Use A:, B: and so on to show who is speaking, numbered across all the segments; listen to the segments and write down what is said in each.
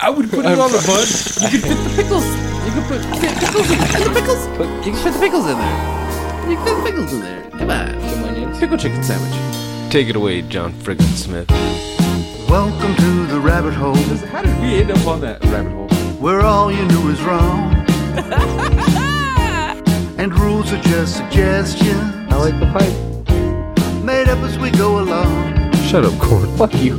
A: I would put it um, on the bun. You could fit the pickles. You could put fit pickles in, in the pickles.
B: Put, you can fit the pickles in there. You can fit the pickles in there. Come on. Some onions.
A: Pickle chicken sandwich. Take it away, John Friggin Smith.
C: Welcome to the rabbit hole,
A: How did we end up on that rabbit hole?
C: where all you knew is wrong. and rules are just suggestions,
B: I like the pipe.
C: made up as we go along.
A: Shut up, corn.
B: Fuck you.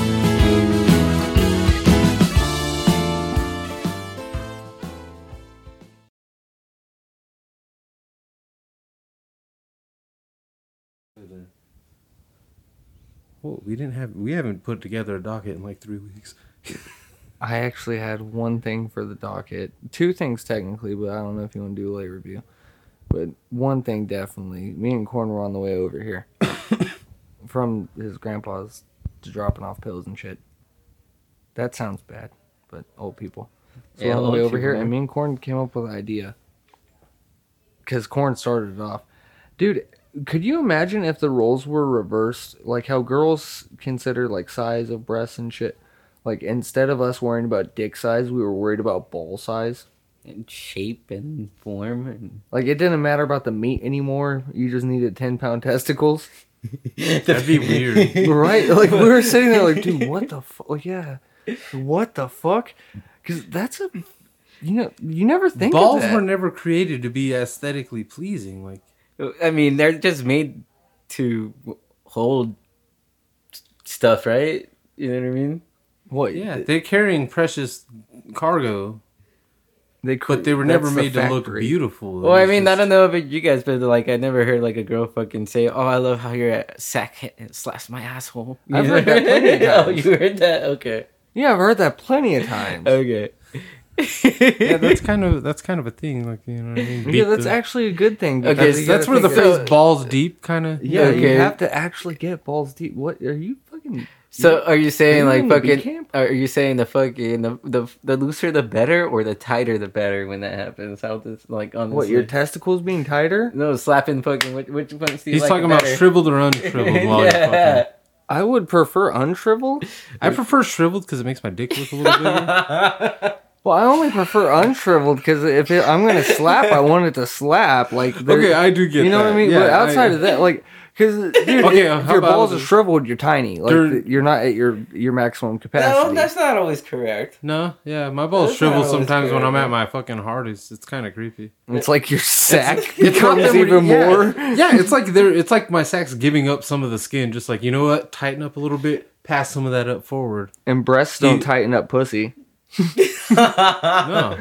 A: Well, we didn't have we haven't put together a docket in like three weeks.
B: I actually had one thing for the docket. Two things technically, but I don't know if you want to do a late review. But one thing definitely. Me and Corn were on the way over here from his grandpa's to dropping off pills and shit. That sounds bad, but old people. So
D: Yeah,
B: on the way over here,
D: people.
B: and me and Corn came up with an idea. Because Corn started it off. Dude, could you imagine if the roles were reversed? Like how girls consider like size of breasts and shit. Like instead of us worrying about dick size, we were worried about ball size.
D: and shape and form and
B: Like it didn't matter about the meat anymore. You just needed ten pound testicles,
A: That'd be weird.
B: right? Like we were sitting there, like, dude, what the fuck? Oh, yeah, what the fuck? Because that's a, you know, you never think
A: Balls
B: of that.
A: were never created to be aesthetically pleasing. Like
D: I mean they're just made to hold stuff, right? You know what I mean?
B: what?
A: yeah, they're carrying precious cargo,
B: they cre-
A: but they were never made to look
B: factory.
A: beautiful.
D: Well, I
A: It's
D: mean, I don't know about you guys, but like, I never heard like a girl fucking say, "Oh, I love how your sack hit, and slaps my asshole." You
B: I've heard that plenty of
D: oh, you heard that? Okay,
B: Yeah, I've heard that plenty of times.
D: okay.
A: Yeah, that's kind of that's kind of a thing. Like you know what I mean?
B: yeah,
A: Beat
B: that's
A: the-
B: actually a good thing.
D: Okay,
B: because
D: so
B: you
A: that's
B: gotta
A: where the
B: think of-
A: phrase "balls deep" kind of.
B: Yeah, you have to actually get balls deep. What are you fucking?
D: So, are you saying like
B: in
D: fucking?
B: camp?
D: Are you saying the fucking the, the the looser the better, or the tighter the better when that happens? How this like on
B: What your testicles being tighter?
D: no slapping fucking which which ones do you
A: He's
D: like
A: talking
D: better?
A: about shriveled or unshriveled. while you're
D: yeah.
A: fucking.
B: I would prefer unshriveled.
A: I prefer shriveled because it makes my dick look a little bigger.
B: Well, I only prefer unshriveled because if it, I'm gonna slap, I want it to slap. Like,
A: okay, I do get.
B: you know
A: that.
B: what I mean.
A: Yeah,
B: but outside
A: I-
B: of that, like, because dude,
A: Okay,
B: if, if your balls are shriveled, you're tiny. Like,
A: There-
B: you're not at your your maximum capacity.
D: No, that's not always correct.
A: No, yeah, my balls
D: That's
A: shrivel
D: not always
A: sometimes when I'm at my fucking hardest. It's kind of creepy.
B: it's like your sack
A: It's
B: becomes
A: that
B: even
A: yeah.
B: more.
A: Yeah, it's like there. It's like my sack's giving up some of the skin. Just like you know what, tighten up a little bit, pass some of that up forward.
B: And breasts don't
A: You-
B: tighten up pussy.
A: No.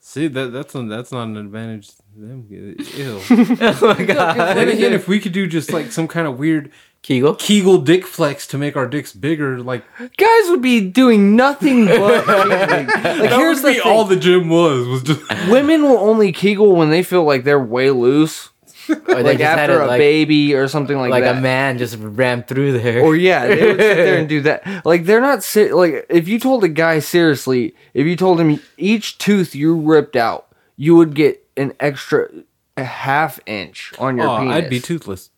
A: See that that's an, that's not an advantage. to Them ew.
D: oh my god.
A: then again, if we could do just like some kind of weird
D: Kegel.
A: Kegel dick flex to make our dicks bigger, like
B: Guys would be doing nothing but. like,
A: that
B: here's
A: would
B: the
A: be
B: thing.
A: all the gym was was just.
B: Women will only kegel when they feel like they're way loose,
D: Or
B: like after a
D: like,
B: baby or something like,
D: like
B: that.
D: Like a man just ran through there.
B: Or yeah, they would sit there and do that. Like they're not sit like if you told a guy seriously, if you told him each tooth you ripped out, you would get an extra a half inch on your
A: Oh,
B: penis.
A: I'd be toothless.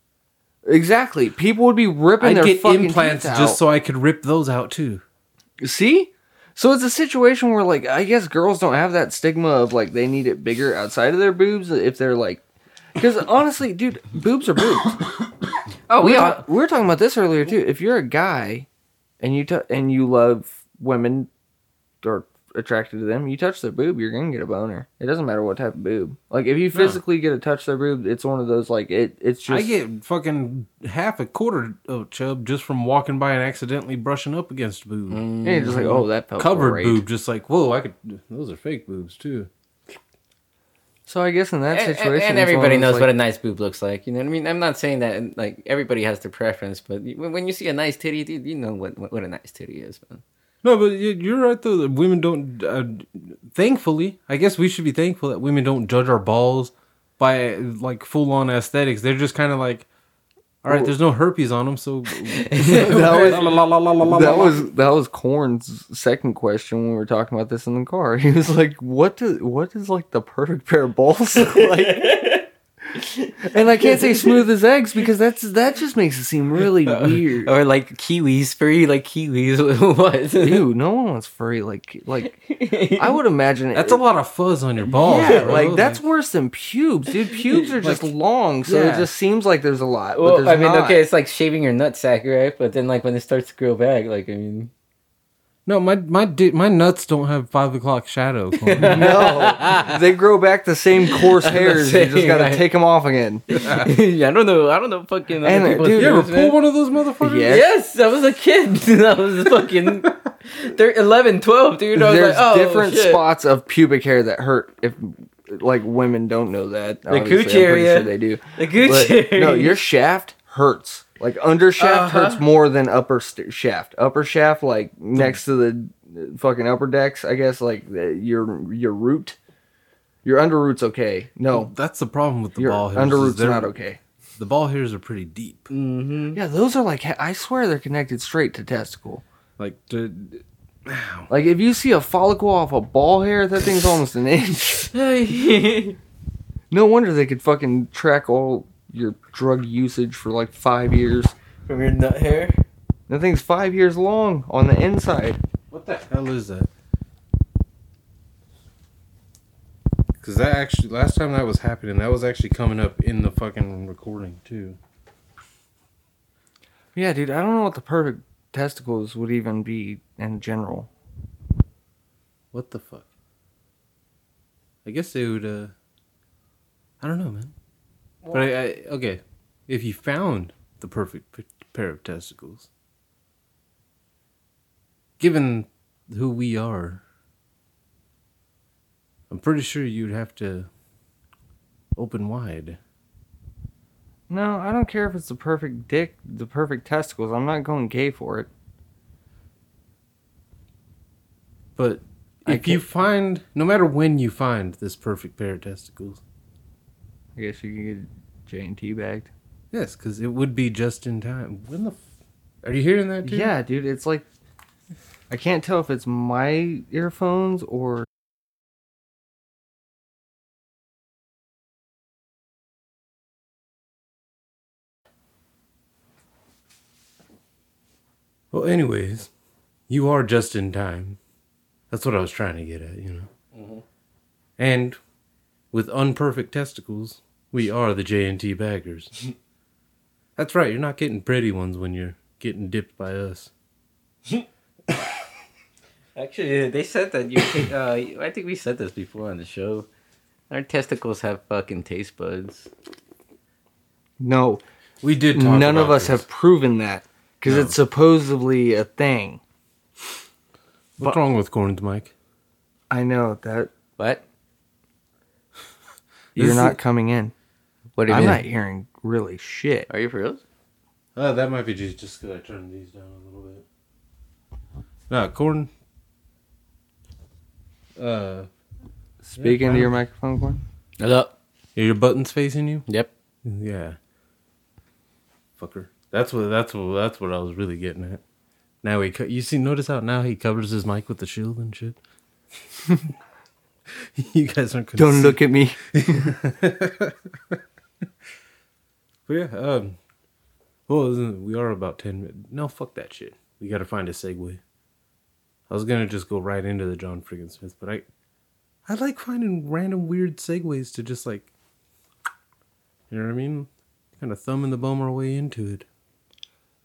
B: exactly. People would be ripping
A: I'd
B: their
A: get
B: fucking
A: implants
B: teeth
A: just so I could rip those out too.
B: See? So it's a situation where like I guess girls don't have that stigma of like they need it bigger outside of their boobs if they're like because honestly, dude, boobs are boobs.
D: oh,
B: we,
D: we
B: were we were talking about this earlier too. If you're a guy and you t- and you love women or attracted to them. You touch their boob, you're gonna get a boner. It doesn't matter what type of boob. Like if you physically get to touch their boob, it's one of those like it. It's just
A: I get fucking half a quarter of chub just from walking by and accidentally brushing up against boob. Mm.
B: and you're just like, oh, that felt
A: Covered
B: great.
A: boob, just like whoa, I could. Those are fake boobs too.
B: So I guess in that situation,
D: and, and everybody
B: of those,
D: knows what a nice boob looks like. You know what I mean? I'm not saying that like everybody has their preference, but when when you see a nice titty, dude, you know what what, what a nice titty is, man.
A: No, but you- you're right though. That women don't. Uh, thankfully, I guess we should be thankful that women don't judge our balls by like full on aesthetics. They're just kind of like, all right, there's no herpes on them, so
B: that was that was Corn's second question when we were talking about this in the car. He was like, "What does what does like the perfect pair of balls like?" and I can't say smooth as eggs because that's that just makes it seem really weird.
D: Or like kiwis, furry like kiwis. what?
B: Ew, no one wants furry like like. I would imagine
A: That's a lot of fuzz on your balls.
B: Yeah,
A: bro.
B: like that's worse than pubes, dude. Pubes are just long, so
A: yeah.
B: it just seems like there's a lot. But
D: Well,
B: there's
D: I mean,
B: not.
D: okay, it's like shaving your nutsack, right? But then, like when it starts to grow back, like I mean,
A: no, my my di- my nuts don't have five o'clock shadow. Colin.
B: no, they grow back the same coarse hairs. You just
D: saying,
B: gotta
D: right.
B: take them off again.
D: yeah, I don't know, I don't know, fucking. other
B: And, uh,
D: people's
B: dude,
A: you ever
D: boobs,
A: pull
D: man.
A: one of those motherfuckers?
B: Yeah.
D: Yes, I was a kid. I was fucking thir- 11, 12, dude. I was
B: There's
D: like, oh,
B: different
D: shit.
B: spots of pubic hair that hurt. If like women don't know that, the
D: cooch area.
B: they do.
D: The Gucci.
B: But,
D: area.
B: no, your shaft hurts. Like under shaft
D: Uh-huh.
B: hurts more than upper st- shaft. Upper shaft, like next to the uh, fucking upper decks, I guess. Like the, your your root, your under root's okay. No,
A: That's the problem with the
B: your
A: ball hairs.
B: under root's
A: they're-
B: not okay.
A: The ball hairs are pretty deep.
B: Yeah, those are like I swear they're connected straight to testicle.
A: Like the,
B: Like if you see a follicle off a ball hair, that thing's almost an inch. No wonder they could fucking track all your drug usage for like five years.
D: From your nut hair.
B: That thing's five years long on the inside.
A: what the hell is that? Because that actually, last time that was happening, that was actually coming up in the fucking recording too.
B: Yeah, dude, I don't know what the perfect testicles would even be in general.
A: What the fuck? I guess they would. uh I don't know, man. But I, I okay, if you found the perfect p- pair of testicles, given who we are, I'm pretty sure you'd have to open wide.
B: No, I don't care if it's the perfect dick, the perfect testicles. I'm not going gay for it.
A: But if you find, no matter when you find this perfect pair of testicles,
B: I guess you can get J and T bagged.
A: yes, because it would be just in time. When the, f- are you hearing that? Too?
B: Yeah, dude, it's like I can't tell if it's my earphones or
A: Well, anyways, you are just in time. That's what I was trying to get at, you know. Mm-hmm. And with unperfect testicles, we are the J and T baggers. That's right. You're not getting pretty ones when you're getting dipped by us.
D: Actually, they said that you. Uh, I think we said this before on the show. Our testicles have fucking taste buds.
B: no.
A: We did. Talk
B: None of us
A: this.
B: have proven that because
A: No.
B: it's supposedly a thing.
A: What's wrong with corns, Mike?
B: I know that
D: What?
B: you're not coming in.
D: What do you
B: I'm
D: mean?
B: not hearing really shit.
D: Are you for real?
A: Uh, that might be just just because I turned these down a little bit. No, corn. Uh,
B: Speak
A: Yeah,
B: into your microphone, Corn.
D: Hello.
A: are your buttons facing you?
D: Yep.
A: Yeah. Fucker. That's what. That's what. That's what I was really getting at. Now he. co- You see, notice how now he covers his mic with the shield and shit. you guys aren't. Gonna
B: Don't
A: see.
B: look at me.
A: But yeah. Um. Well, we are about ten minutes. No, fuck that shit. We got to find a segue. I was gonna just go right into the John friggin' Smith, but I, I like finding random weird segues to just like, you know what I mean? Kind of thumbing the bum our way into it.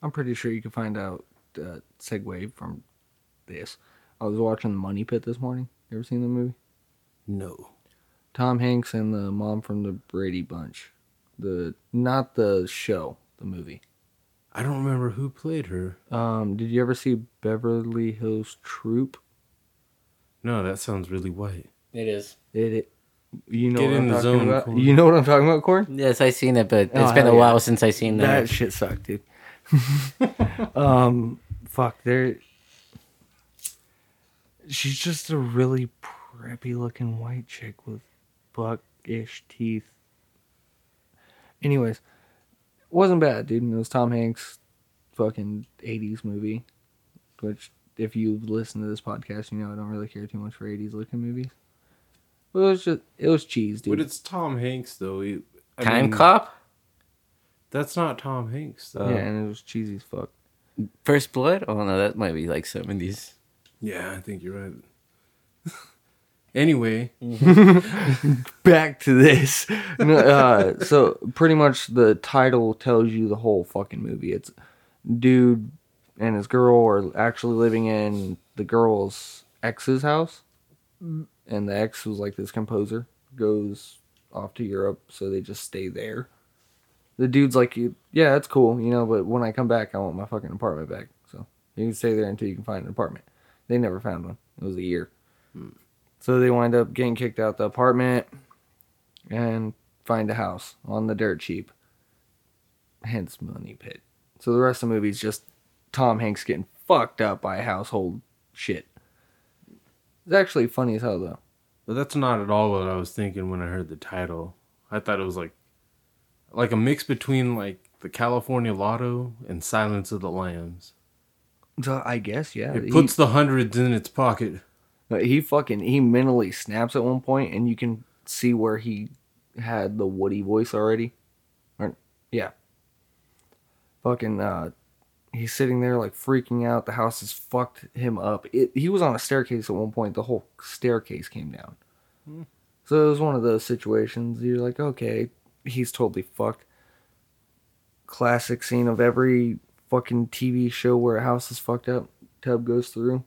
B: I'm pretty sure you can find out uh, segue from this. I was watching The Money Pit this morning. You ever seen the movie?
A: No.
B: Tom Hanks and the mom from the Brady Bunch. The not the show, the movie.
A: I don't remember who played her.
B: Um, did you ever see Beverly Hills Troop?
A: No, that sounds really white.
D: It is.
B: It, it you know
A: Get
B: what
A: in
B: I'm
A: the
B: talking
A: zone,
B: about.
A: Corey.
B: You know what I'm talking about, Corey?
D: Yes, I seen it, but it's
B: Oh,
D: been a
B: hell
D: while since I seen
B: That
D: that.
B: shit sucked, dude. um, fuck, there. She's just a really preppy looking white chick with buck-ish teeth. Anyways, it wasn't bad, dude. It was Tom Hanks, fucking '80s movie. Which, if you listen to this podcast, you know I don't really care too much for '80s looking movies. But it was just, it was cheese, dude.
A: But it's Tom Hanks though. He, I
D: Time
A: mean,
D: Cop,
A: That's not Tom Hanks though.
B: yeah, and it was cheesy as fuck.
D: First Blood. Oh no, that might be like seventies.
A: Yeah, I think you're right. anyway, mm-hmm.
B: back to this. No, uh, so pretty much the title tells you the whole fucking movie. It's dude and his girl are actually living in the girl's ex's house, mm. and the ex was like this composer goes off to Europe, so they just stay there. The dude's like, yeah, that's cool, you know, but when I come back, I want my fucking apartment back. So you can stay there until you can find an apartment. They never found one. It was a year. Mm. So they wind up getting kicked out the apartment and find a house on the dirt cheap. Hence Money Pit. So the rest of the movie is just Tom Hanks getting fucked up by household shit. It's actually funny as hell though.
A: but that's not at all what I was thinking when I heard the title. I thought it was like, like a mix between like the California Lotto and Silence of the Lambs.
B: So I guess yeah.
A: It
B: he-
A: puts the hundreds in its pocket.
B: He fucking he mentally snaps at one point, and you can see where he had the Woody voice already. Or yeah, fucking uh, he's sitting there like freaking out. The house has fucked him up. It he was on a staircase at one point. The whole staircase came down. So it was one of those situations. You're like, okay, he's totally fucked. Classic scene of every fucking TV show where a house is fucked up. Tub goes through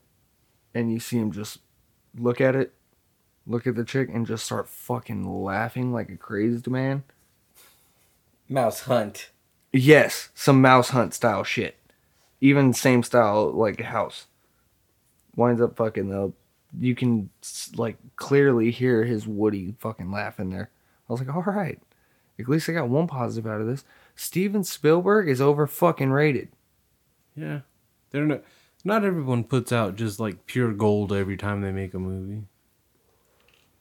B: and you see him just look at it, look at the chick, and just start fucking laughing like a crazed man.
D: Mouse Hunt.
B: Yes, some mouse hunt style shit. Even same style like a house. Winds up fucking though. You can like clearly hear his Woody fucking laugh in there. I was like, all right, at least I got one positive out of this. Steven Spielberg is over fucking rated.
A: Yeah, they're not. Not everyone puts out just like pure gold every time they make a movie.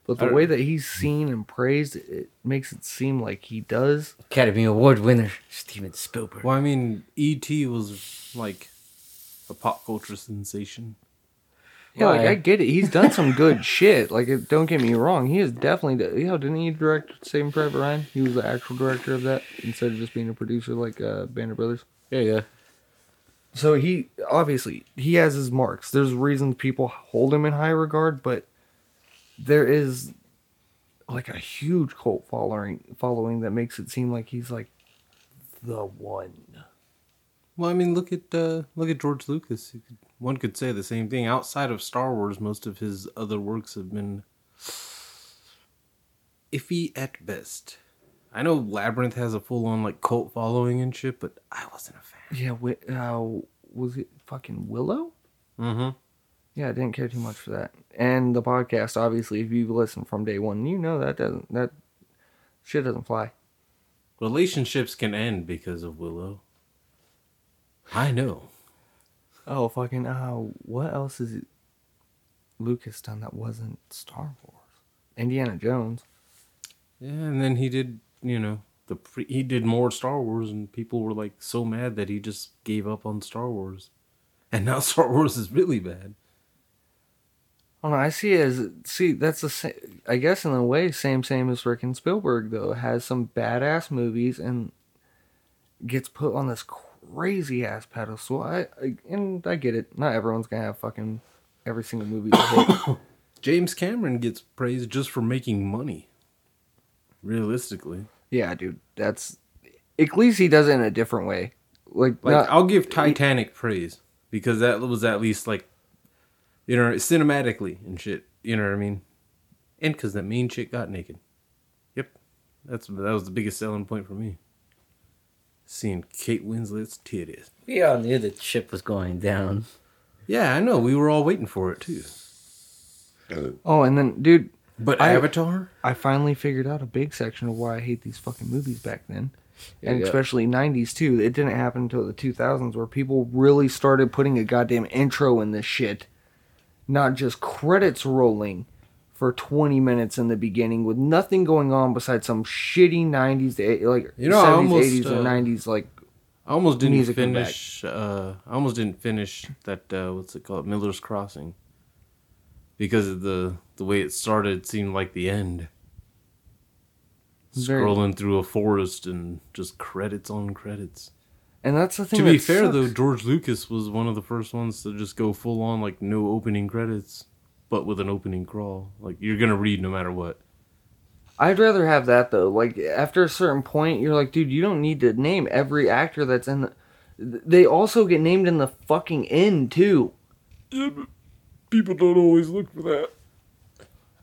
B: But the way that he's seen and praised, it makes it seem like he does.
D: Academy Award winner Steven Spielberg.
A: Well, I mean, E.T. was like a pop culture sensation.
B: Yeah, like I get it. He's done some good shit. Like, it- don't get me wrong. He is definitely. You know, didn't he direct Saving Private Ryan? He was the actual director of that instead of just being a producer like uh, Band of Brothers.
D: Yeah, you go.
B: So he obviously he has his marks. There's reasons people hold him in high regard, but there is like a huge cult following following that makes it seem like he's like the one.
A: Well, I mean, look at uh, look at George Lucas. One could say the same thing. Outside of Star Wars, most of his other works have been iffy at best. I know Labyrinth has a full on like cult following and shit, but I wasn't a fan.
B: Yeah, wi- uh, was it fucking Willow?
A: Mm-hmm.
B: Yeah, I didn't care too much for that. And the podcast, obviously, if you've listened from day one, you know that doesn't that shit doesn't fly.
A: Relationships can end because of Willow. I know.
B: Oh fucking uh what else is it Lucas done that wasn't Star Wars? Indiana Jones.
A: Yeah, and then he did, you know, the pre- he did more Star Wars, and people were like so mad that he just gave up on Star Wars, and now Star Wars is really bad.
B: I don't know, I see it as see that's the same I guess in a way same same as Rick and Spielberg though has some badass movies and gets put on this crazy ass pedestal. I, I and I get it. Not everyone's gonna have fucking every single movie.
A: James Cameron gets praised just for making money. Realistically,
B: yeah, dude, that's at least he does it in a different way. Like,
A: like
B: not-
A: I'll give Titanic praise because that was at least like You know, cinematically and shit. You know what I mean? And because that mean chick got naked. Yep, that's that was the biggest selling point for me. Seeing Kate Winslet's titties.
D: We all knew the ship was going down.
A: Yeah, I know. We were all waiting for it too.
B: Oh, and then, dude,
A: But
B: I-
A: Avatar?
B: I finally figured out a big section of why I hate these fucking movies back then. And
D: Yeah.
B: especially 90s too. It didn't happen until the 2000s where people really started putting a goddamn intro in this shit. Not just credits rolling for 20 minutes in the beginning with nothing going on besides some shitty 90s, to like
A: You know,
B: 70s,
A: almost,
B: 80s,
A: uh,
B: and 90s. Like,
A: I almost didn't
B: Music
A: finish. Uh, I almost didn't finish that. Uh, what's it called? Miller's Crossing. Because of the the way it started seemed like the end.
B: Very-
A: Scrolling through a forest and just credits on credits.
B: and that's the thing.
A: to be fair,
B: sucks.
A: though, George Lucas was one of the first ones to just go full on like no opening credits, but with an opening crawl. Like you're gonna read no matter what.
B: I'd rather have that though. Like after a certain point, you're like, dude, you don't need to name every actor that's in the. They also get named in the fucking end too.
A: People don't always look for that.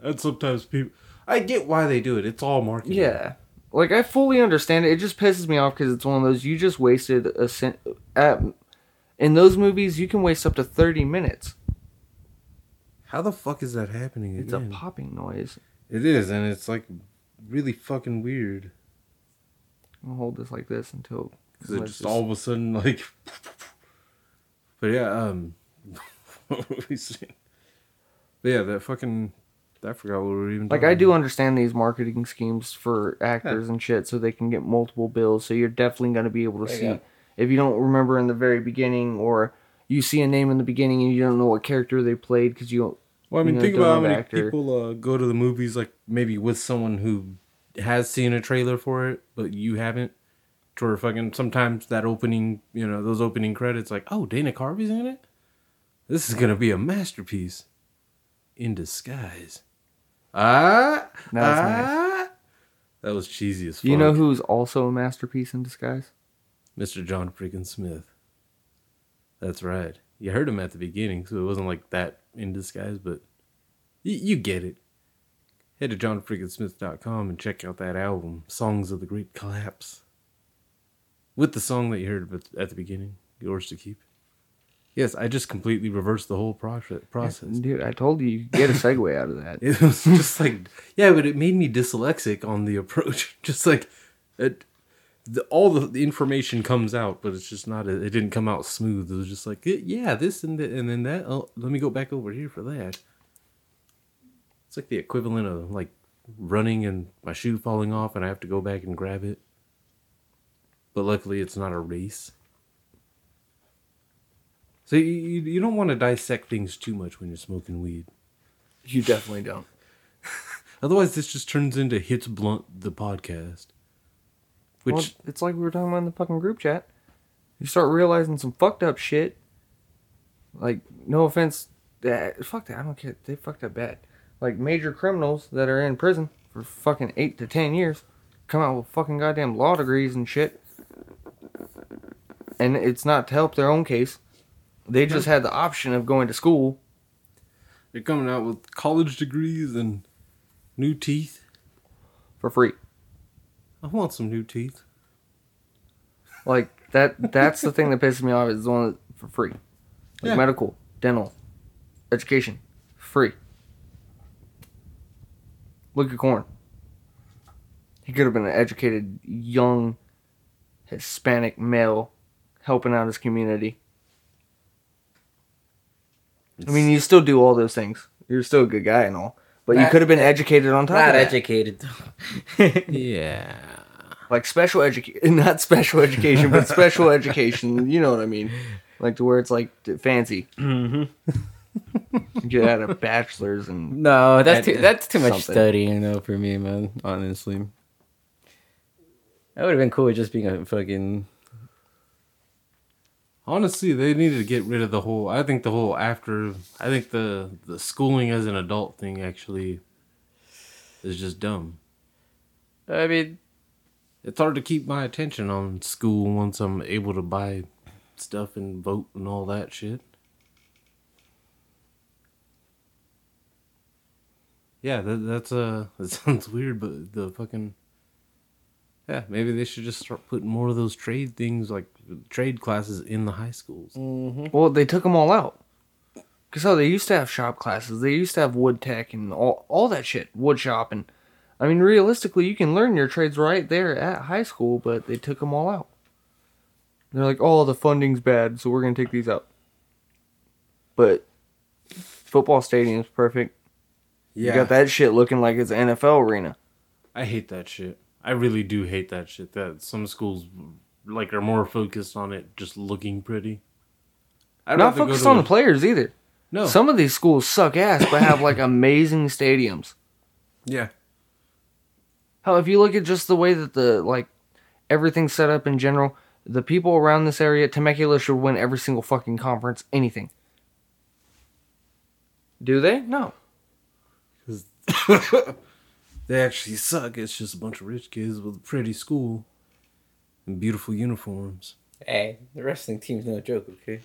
A: And sometimes people. I get why they do it. It's all marketing.
B: Yeah, like I fully understand it. It just pisses me off because it's one of those you just wasted a cent. At, in those movies, you can waste up to thirty minutes.
A: How the fuck is that happening
B: It's
A: again?
B: a popping noise.
A: It is, and it's like really fucking weird.
B: I'll hold this like this until.
A: Because it
B: let's
A: just all of a sudden like. But yeah, um, what were we saying? But yeah, that fucking. I forgot what we were even.
B: Like
A: talking
B: I do
A: about.
B: understand these marketing schemes for actors and shit, so they can get multiple bills. So you're definitely going to be able to see
D: Yeah.
B: if you don't remember in the very beginning, or you see a name in the beginning and you don't know what character they played because you don't.
A: Well, I mean,
B: you know,
A: think about how many
B: actor.
A: people uh, go to the movies, like maybe with someone who has seen a trailer for it, but you haven't. Or fucking sometimes that opening, you know, those opening credits, like, oh, Dana Carvey's in it. This is gonna be a masterpiece in disguise. Ah,
B: That's
A: ah. That was cheesy as fuck.
B: You know who's also a masterpiece in disguise?
A: Mr. John freaking Smith. That's right. You heard him at the beginning, so it wasn't like that in disguise, but y- you get it. Head to johnfreakinsmith.com and check out that album, Songs of the Great Collapse. With the song that you heard at- at the beginning, Yours to Keep. Yes, I just completely reversed the whole process.
B: Dude, I told you you could get a segue out of that.
A: It was just like, yeah, but it made me dyslexic on the approach. Just like, it, the, all the, the information comes out, but it's just not. A, it didn't come out smooth. It was just like, yeah, this and that, and then that. Oh, let me go back over here for that. It's like the equivalent of like running and my shoe falling off, and I have to go back and grab it. But luckily, it's not a race. So you, you don't want to dissect things too much when you're smoking weed.
B: You definitely don't.
A: Otherwise, this just turns into Hits Blunt, the podcast. Which,
B: well, it's like we were talking about in the fucking group chat. You start realizing some fucked up shit. Like, no offense, that fuck that. I don't care. They fucked up bad. Like major criminals that are in prison for fucking eight to ten years come out with fucking goddamn law degrees and shit. And it's not to help their own case. They just had the option of going to school
A: they're coming out with college degrees and new teeth.
B: for free.
A: I want some new teeth.
B: Like that. That's the thing that pisses me off. Is the one that, for free, like
A: Yeah.
B: medical, dental, education, free. Look at Corn. He could have been an educated young Hispanic male helping out his community. I mean, you still do all those things. You're still a good guy and all, but you
D: Not-
B: could have been educated on top
D: Not
B: of that.
D: educated.
A: Yeah.
B: like special education, not special education, but special education. You know what I mean? Like to where it's like t- fancy. Mm-hmm. Get out a bachelor's and
D: No, that's
B: That-
D: too that's too much
B: something.
D: studying though for me, man. Honestly, that would have been cool just being a fucking.
A: Honestly, they needed to get rid of the whole. I think the whole after. I think the the schooling as an adult thing actually is just dumb.
D: I mean,
A: It's hard to keep my attention on school once I'm able to buy stuff and vote and all that shit. Yeah, that, that's uh, that sounds weird, but the fucking yeah, maybe they should just start putting more of those trade things like trade classes in the high schools. Mm-hmm.
B: Well, they took them all out. Cause how they used to have shop classes. They used to have wood tech and all all that shit, wood shop, and I mean, realistically, you can learn your trades right there at high school, but they took them all out. They're like, "Oh, the funding's bad, so we're gonna take these out." But football stadium's perfect. Yeah. You got that shit looking like it's an NFL arena.
A: I hate that shit. I really do hate that shit. That some schools like are more focused on it just looking pretty. I'd
B: Not focused on
A: a-
B: the players either.
A: No.
B: Some of these schools suck ass, but have like amazing stadiums.
A: yeah.
B: Hell, if you look at just the way that the like everything's set up in general, the people around this area, Temecula should win every single fucking conference, anything. Do they? No.
A: They actually suck. It's just a bunch of rich kids with a pretty school and beautiful uniforms.
D: Hey, the wrestling team's no joke, okay?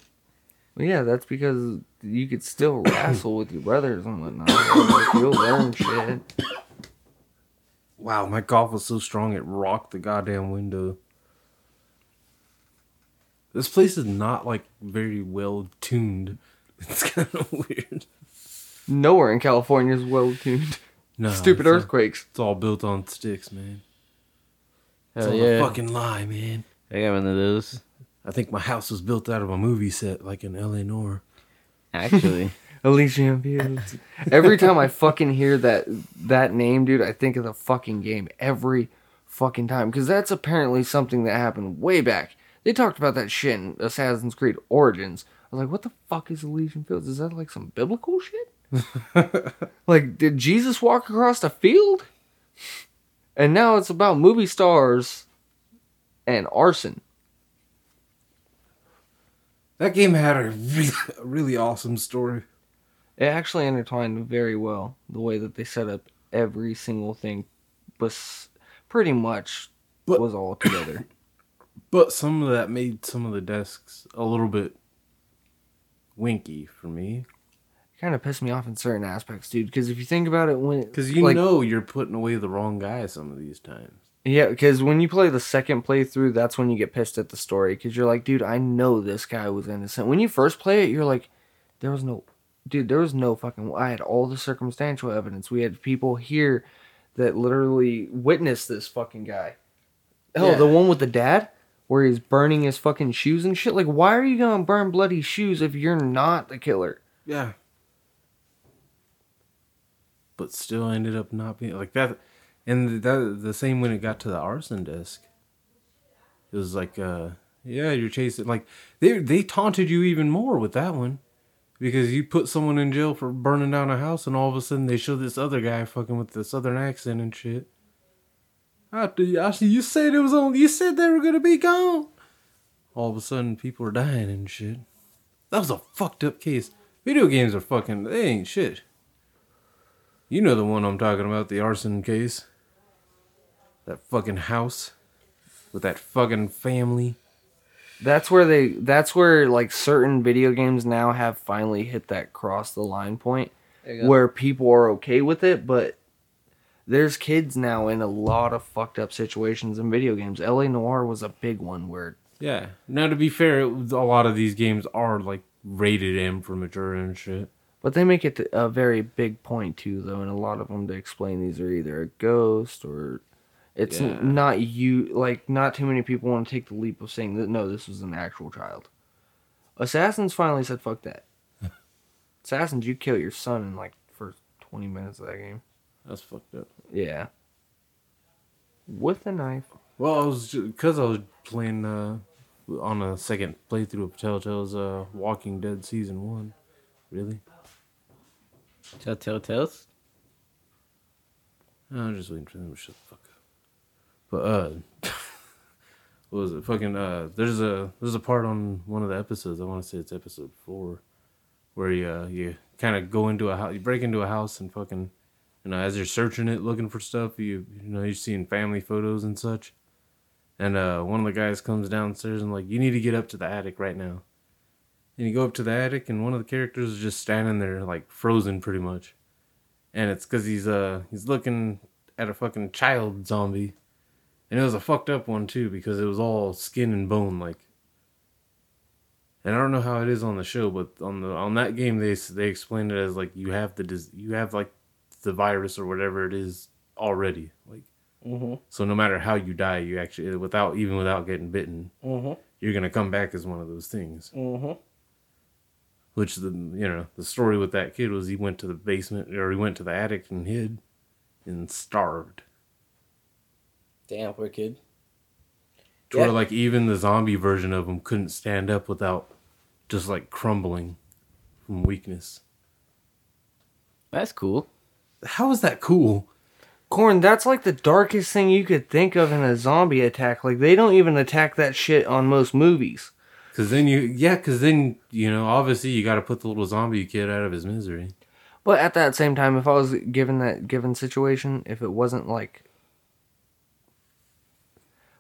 B: Well, yeah, that's because you could still wrestle with your brothers and whatnot. Like, You'll learn shit.
A: Wow, my golf was so strong it rocked the goddamn window. This place is not like very well tuned. It's kind of weird.
B: Nowhere in California is well tuned.
A: No,
B: Stupid
A: it's all-
B: earthquakes.
A: It's all built on sticks, man. It's
D: Hell
A: all
D: yeah.
A: a fucking lie, man.
D: I got one of those.
A: I think my house was built out of a movie set, like in L.A. Noire.
D: Actually.
B: Elysian Fields. Every time I fucking hear that that name, dude, I think of the fucking game every fucking time because that's apparently something that happened way back. They talked about that shit in Assassin's Creed Origins. I was like, what the fuck is Elysian Fields? Is that like some biblical shit? like, did Jesus walk across the field? And now it's about movie stars and arson.
A: That game had a really, really awesome story.
B: It actually intertwined very well. The way that they set up every single thing was pretty much
A: But-
B: was all together.
A: But some of that made some of the desks a little bit winky for me.
B: Kind of pissed me off in certain aspects, dude. Because if you think about it, when
A: Because you
B: like,
A: know you're putting away the wrong guy some of these times.
B: yeah, because when you play the second playthrough, that's when you get pissed at the story. Because you're like, dude, I know this guy was innocent. When you first play it, you're like, there was no, dude, there was no fucking. I had all the circumstantial evidence. We had people here that literally witnessed this fucking guy. Oh,
A: Yeah.
B: the one with the dad. Where he's burning his fucking shoes and shit. Like, why are you gonna burn bloody shoes if you're not the killer?
A: Yeah. But still ended up not being like that. And that the same when it got to the arson disc, It was like, uh, yeah, you're chasing. Like they they taunted you even more with that one, because you put someone in jail for burning down a house, and all of a sudden they show this other guy fucking with the southern accent and shit. After you said it was on. You said they were gonna be gone. All of a sudden, people are dying and shit. That was a fucked up case. Video games are fucking. They ain't shit. You know the one I'm talking about, the arson case. That fucking house with that fucking family.
B: That's where they that's where like certain video games now have finally hit that cross the line point
D: There you go.
B: where people are okay with it, but there's kids now in a lot of fucked up situations in video games. LA Noire was a big one where
A: Yeah. Now to be fair, it was- a lot of these games are like rated M for mature and shit.
B: But they make it a very big point too though and a lot of them to explain these are either a ghost or it's
A: Yeah.
B: not you like not too many people want to take the leap of saying that no this was an actual child. Assassins finally said fuck that. Assassins you kill your son in like first 20 minutes of that game.
A: That's fucked up.
B: Yeah. With a knife.
A: Well, I was because I was playing uh, on a second playthrough of Telltale's uh, Walking Dead season one. Really?
D: Telltale Tales?
A: I'm just waiting for them to shut the fuck up. But uh, what was it? Fucking uh, there's a there's a part on one of the episodes. I want to say it's episode four, where you uh, you kind of go into a house, you break into a house and fucking, you know, as you're searching it, looking for stuff, you you know, you're seeing family photos and such. And uh, one of the guys comes downstairs and like, you need to get up to the attic right now. And you go up to the attic, and one of the characters is just standing there, like frozen, pretty much. and it's because he's uh he's looking at a fucking child zombie, and it was a fucked up one too because it was all skin and bone like. And I don't know how it is on the show, but on the on that game they they explained it as like you have the dis- you have like the virus or whatever it is already like.
D: Mm-hmm.
A: So no matter how you die, you actually without even without getting bitten,
D: Mm-hmm.
A: you're gonna come back as one of those things.
D: Mm-hmm.
A: Which the you know the story with that kid was he went to the basement or he went to the attic and hid, and starved.
D: Damn, poor kid.
A: To where
D: Yeah.
A: like even the zombie version of him couldn't stand up without just like crumbling from weakness.
D: That's cool.
A: How is that cool?
B: Corn, that's like the darkest thing you could think of in a zombie attack. Like they don't even attack that shit on most movies.
A: Cause then you yeah, cause then you know obviously you got to put the little zombie kid out of his misery.
B: But at that same time, if I was given that given situation, if it wasn't like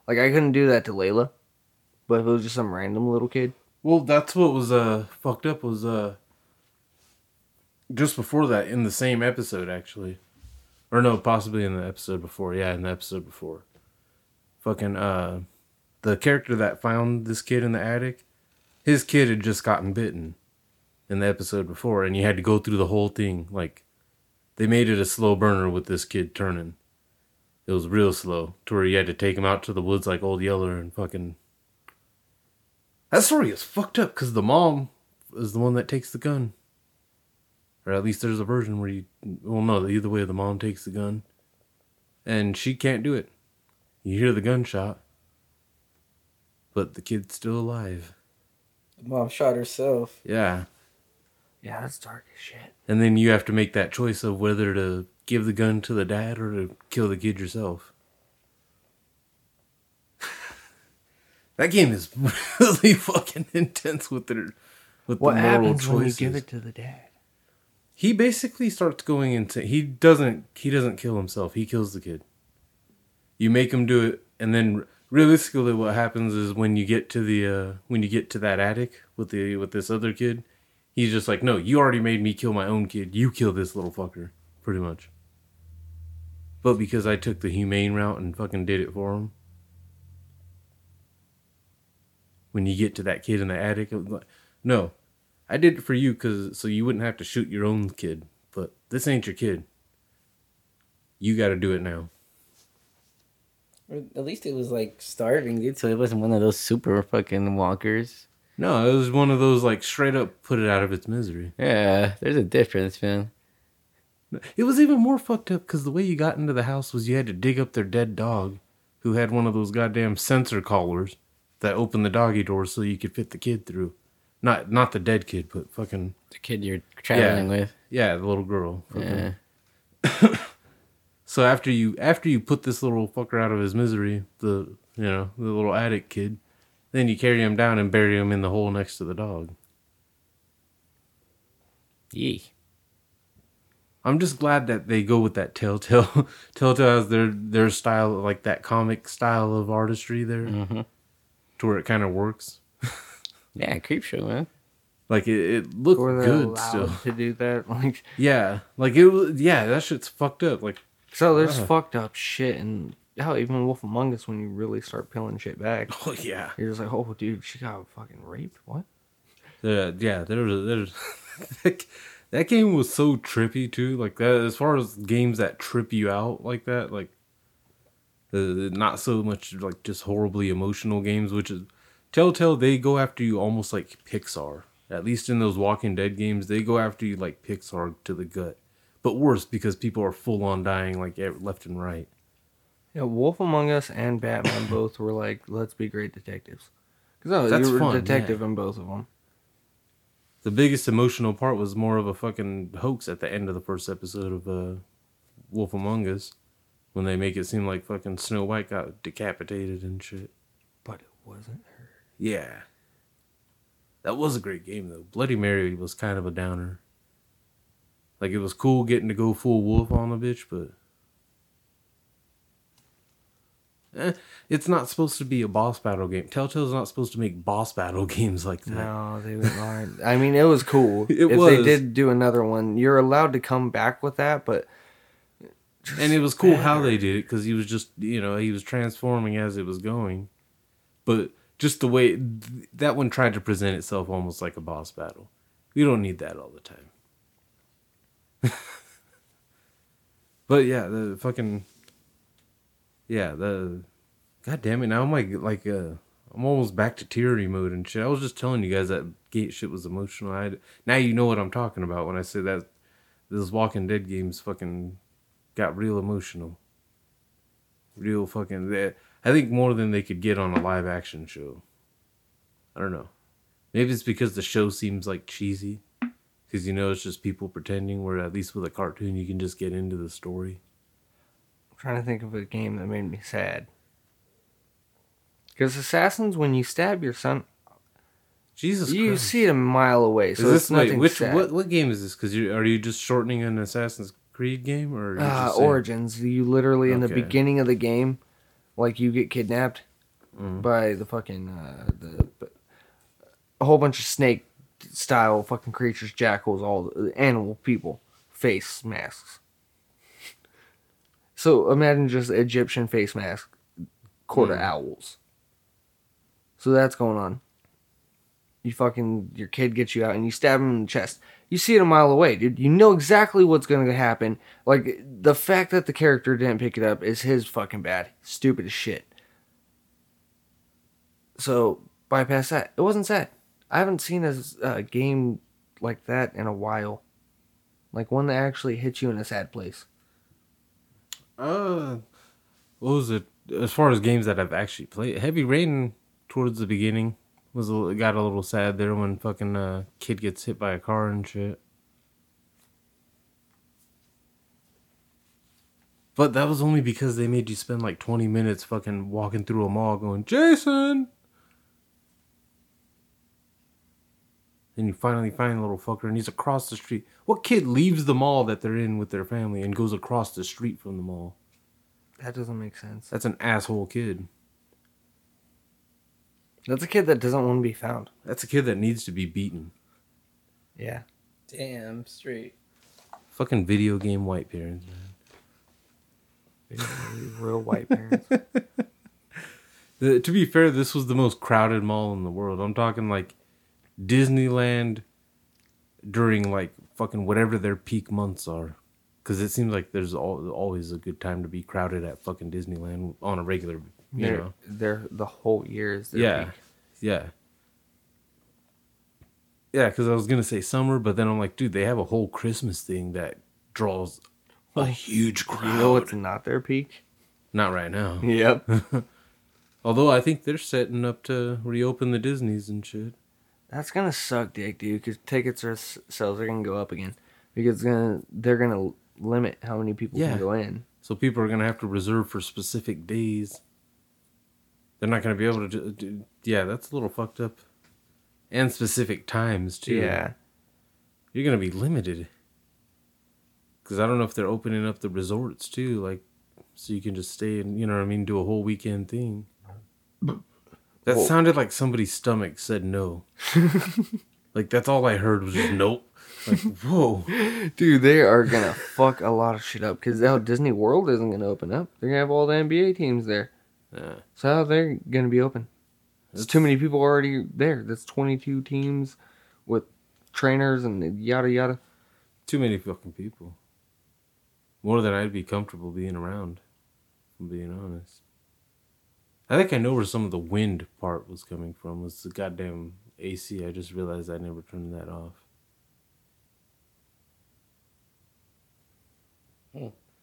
B: like I couldn't do that to Layla, but if it was just some random little kid,
A: Well, that's what was uh fucked up was uh just before that in the same episode actually. Or no, possibly in the episode before. Yeah, in the episode before. Fucking uh the character that found this kid in the attic, his kid had just gotten bitten in the episode before and you had to go through the whole thing like they made it a slow burner with this kid turning. It was real slow to where you had to take him out to the woods like old Yeller and fucking that story is fucked up because the mom is the one that takes the gun. Or at least there's a version where you. Well, no, either way, the mom takes the gun. And she can't do it. You hear the gunshot. But the kid's still alive.
D: Mom shot herself.
A: Yeah.
B: yeah, that's dark as shit.
A: And then you have to make that choice of whether to give the gun to the dad or to kill the kid yourself. that game is really fucking intense with their with
B: What
A: the moral choices.
B: What happens
A: choices.
B: when you give it to the dad?
A: he basically starts going into he doesn't he doesn't kill himself he kills the kid you make him do it and then realistically what happens is when you get to the uh when you get to that attic with the with this other kid he's just like no you already made me kill my own kid you kill this little fucker pretty much but because i took the humane route and fucking did it for him when you get to that kid in the attic like, no I did it for you because so you wouldn't have to shoot your own kid. But this ain't your kid. You got to do it now.
D: Or at least it was like starving, dude. So it wasn't one of those super fucking walkers.
A: No, it was one of those like straight up put it out of its misery.
D: Yeah, there's a difference, man.
A: It was even more fucked up because the way you got into the house was you had to dig up their dead dog, who had one of those goddamn sensor collars that opened the doggy door so you could fit the kid through. Not not the dead kid, but fucking
D: The kid you're traveling with.
A: yeah, the little girl. Fucking-
D: Yeah.
A: So after you after you put this little fucker out of his misery, the you know the little addict kid, then you carry him down and bury him in the hole next to the dog.
D: Yee.
A: I'm just glad that they go with that Telltale. Telltale has their their style, like that comic style of artistry there,
D: Mm-hmm.
A: to where it kind of works.
D: Yeah, creep show, man.
A: Like it, it looked good still.
B: to do that. Like,
A: Yeah, like it. Yeah, that shit's fucked up. Like
B: so there's
A: Uh.
B: fucked up shit, and hell, even Wolf Among Us, when you really start peeling shit back,
A: oh yeah,
B: you're just like, oh, dude, she got fucking raped. What?
A: Yeah, yeah. There's there's that, that game was so trippy too. Like that, as far as games that trip you out like that, like uh, not so much like just horribly emotional games, which is Telltale. They go after you almost like Pixar. At least in those Walking Dead games, they go after you like Pixar to the gut, but worse because people are full on dying like left and right.
B: Yeah, Wolf Among Us and Batman both were like, let's be great detectives. Because
A: That's
B: you were
A: fun,
B: a detective
A: yeah.
B: in both of them.
A: The biggest emotional part was more of a fucking hoax at the end of the first episode of uh, Wolf Among Us, when they make it seem like fucking Snow White got decapitated and shit.
B: But it wasn't her.
A: Yeah, that was a great game though. Bloody Mary was kind of a downer. Like it was cool getting to go full wolf on the bitch, but eh, it's not supposed to be a boss battle game. Telltale's not supposed to make boss battle games like that.
B: No, they aren't. I mean, it was cool.
A: It
B: if they did do another one, you're allowed to come back with that, but
A: and it was cool how they did it because he was just you know he was transforming as it was going but just the way that one tried to present itself almost like a boss battle we don't need that all the time but yeah the fucking yeah the god damn it now i'm like like uh i'm almost back to tyranny mode and shit i was just telling you guys that gate shit was emotional I, now you know what i'm talking about when i say that this walking dead game's fucking got real emotional. Real fucking. They, I think more than they could get on a live action show. I don't know. Maybe it's because the show seems like cheesy. Because you know it's just people pretending, where at least with a cartoon you can just get into the story.
B: I'm trying to think of a game that made me sad. Because Assassins, when you stab your son,
A: Jesus
B: you
A: Christ.
B: see it a mile away, so
A: is this wait, which
B: sad.
A: what what game is this? Because you are you just shortening an Assassin's Creed game or? Are you
B: uh, Origins. You literally in the beginning of the game, like you get kidnapped
A: Mhm.
B: by the fucking uh, the a whole bunch of snake style fucking creatures, jackals, all the animal people, face masks. So imagine just Egyptian face mask, quarter
A: Hmm.
B: owls. So that's going on. You fucking your kid gets you out and you stab him in the chest. You see it a mile away, dude. You know exactly what's going to happen. Like the fact that the character didn't pick it up is his fucking bad. Stupid as shit. So bypass that. It wasn't sad. I haven't seen a game like that in a while. Like one that actually hits you in a sad place.
A: Uh, what was it? As far as games that I've actually played, Heavy Rain towards the beginning was a, got a little sad there when fucking uh, kid gets hit by a car and shit. But that was only because they made you spend like twenty minutes fucking walking through a mall going, Jason. Then you finally find the little fucker and he's across the street. What kid leaves the mall that they're in with their family and goes across the street from the mall?
B: That doesn't make sense.
A: That's an asshole kid.
B: That's a kid that doesn't want to be found.
A: That's a kid that needs to be beaten.
B: Yeah.
D: Damn straight.
A: Fucking video game white parents, man.
B: Real white parents.
A: The, to be fair, this was the most crowded mall in the world. I'm talking like Disneyland during like fucking whatever their peak months are. Because it seems like there's al- always a good time to be crowded at fucking Disneyland on a regular, you
B: they're,
A: know.
B: they're the whole year is their
A: Yeah,
B: peak.
A: yeah, yeah. Because I was gonna say summer, but then I'm like, dude, they have a whole Christmas thing that draws a huge crowd.
B: You know what's not their peak?
A: Not right now.
B: Yep.
A: Although I think they're setting up to reopen the Disneys and shit.
B: That's gonna suck, dick, dude. Because tickets are sales are gonna go up again because it's gonna they're gonna limit how many people
A: Yeah.
B: can go in.
A: So people are gonna have to reserve for specific days. They're not gonna be able to. Do, do, yeah, that's a little fucked up. And specific times too.
B: Yeah.
A: you're gonna be limited. Because I don't know if they're opening up the resorts too, like so you can just stay and you know what I mean, do a whole weekend thing. That
B: Well-
A: sounded like somebody's stomach said no. like that's all I heard was just nope. Like whoa.
B: Dude, they are gonna fuck a lot of shit up because now Disney World isn't gonna open up. They're gonna have all the NBA teams there.
A: Yeah.
B: So how they're gonna be open? There's too many people already there. That's 22 teams with trainers and yada yada.
A: Too many fucking people. More than I'd be comfortable being around, if I'm being honest. I think I know where some of the wind part was coming from. Was the goddamn AC. I just realized I never turned that off.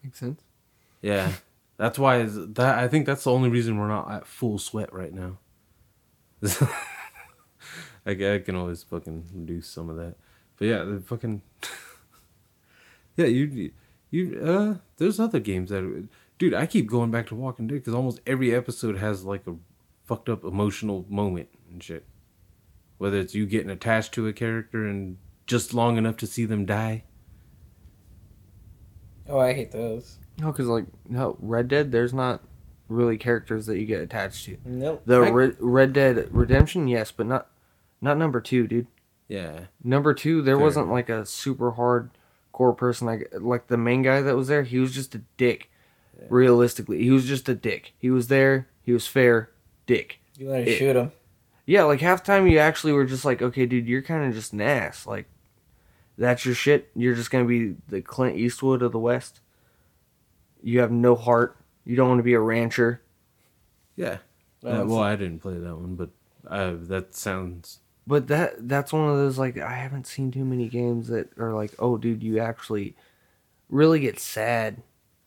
B: Makes sense.
A: Yeah, that's why that I think that's the only reason we're not at full sweat right now. I, I can always fucking reduce some of that, but yeah, the fucking yeah, you you uh, there's other games that dude I keep going back to Walking Dead because almost every episode has like a fucked up emotional moment and shit. Whether it's you getting attached to a character and just long enough to see them die.
D: Oh, I hate those.
B: No, because like no Red Dead, there's not really characters that you get attached to.
E: Nope.
B: The
A: I-
B: Re- Red Dead Redemption, yes, but not not number two, dude.
A: Yeah.
B: Number two, there
A: Fair
B: wasn't like a super hardcore person like like the main guy that was there. He was just a dick. Realistically, he was just a dick. He was there. He was fair. Dick.
E: You want to shoot him?
B: Yeah, like half the time you actually were just like, okay, dude, you're kind of just an ass. Like, that's your shit. You're just gonna be the Clint Eastwood of the West. You have no heart. You don't want to be a rancher.
A: Yeah.
E: Well,
A: Uh, well, I didn't play that one, but uh, that sounds.
B: But that that's one of those like I haven't seen too many games that are like, oh, dude, you actually really get sad.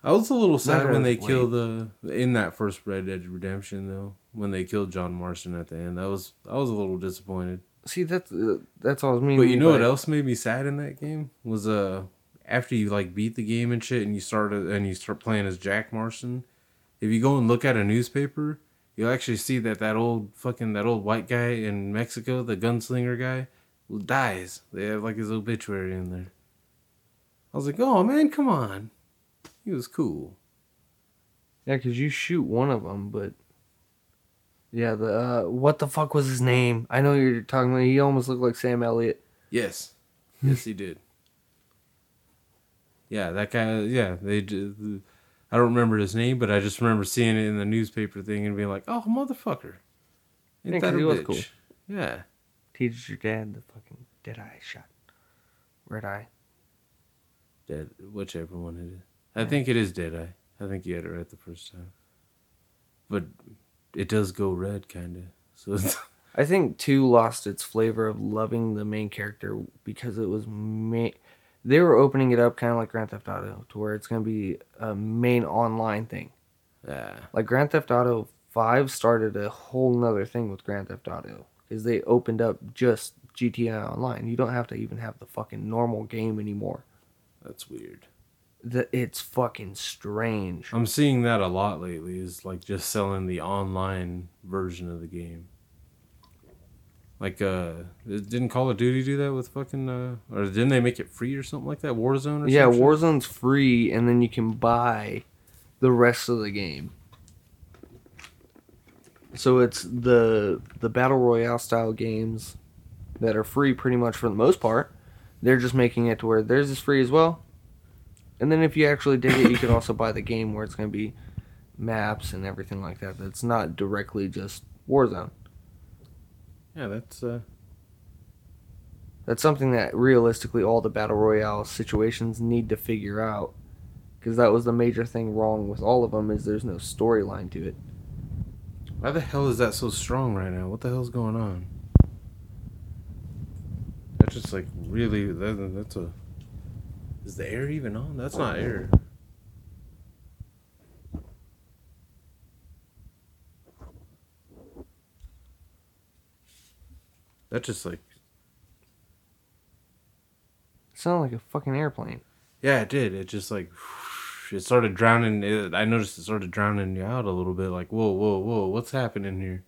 A: I was a little sad
B: Matter
A: when they killed the in that first Red Dead Redemption though. When they killed John Marston at the end, that was I was a little disappointed.
B: See, that's uh, that's all I was meaning.
A: But you know what else made me sad in that game was uh after you like beat the game and shit and you started and you start playing as Jack Marston. If you go and look at a newspaper, you'll actually see that that old fucking that old white guy in Mexico, the gunslinger guy, dies. They have like his obituary in there. I was like, oh man, come on, he was cool.
B: Yeah, because you shoot one of them, but yeah, the uh, what the fuck was his name? I know you're talking about. He almost looked like Sam Elliott.
A: Yes, yes, he did. Yeah, that guy. Yeah, they. I don't remember his name, but I just remember seeing it in the newspaper thing and being like, "Oh, motherfucker!"
B: Yeah,
A: Ain't
B: 'cause
A: that a
B: he was cool.
A: Yeah,
B: Teaches your dad the fucking dead eye shot. Red eye.
A: dead. Whichever one it is. I think it is Deadeye. I think you had it right the first time. But it does go red, kind of. So it's,
B: I think two lost its flavor of loving the main character because it was ma- they were opening it up kind of like Grand Theft Auto to where it's going to be a main online thing.
A: yeah,
B: Like Grand Theft Auto 5 started a whole nother thing with Grand Theft Auto because they opened up just GTA Online. You don't have to even have the fucking normal game anymore.
A: that's weird.
B: The, it's fucking strange.
A: I'm seeing that a lot lately. Is like just selling the online version of the game. Like, uh, didn't Call of Duty do that with fucking, uh, or didn't they make it free or something like that? Warzone or
B: Yeah? Warzone's free, and then you can buy the rest of the game. So it's the the battle royale style games that are free pretty much for the most part. They're just making it to where theirs is free as well. And then if you actually dig it, you could also buy the game where it's going to be maps and everything like that. That's not directly just Warzone.
A: Yeah, that's, uh,
B: That's something that realistically all the battle royale situations need to figure out. Because that was the major thing wrong with all of them is there's no storyline to it.
A: why the hell is that so strong right now? What the hell's going on? That's just like really, that, that's a, is the air even on? That's not air. That's just like
B: It sounded like a fucking airplane.
A: Yeah, it did. It just like it started drowning. It, I noticed it started drowning you out a little bit. Like, whoa, whoa, whoa, what's happening here?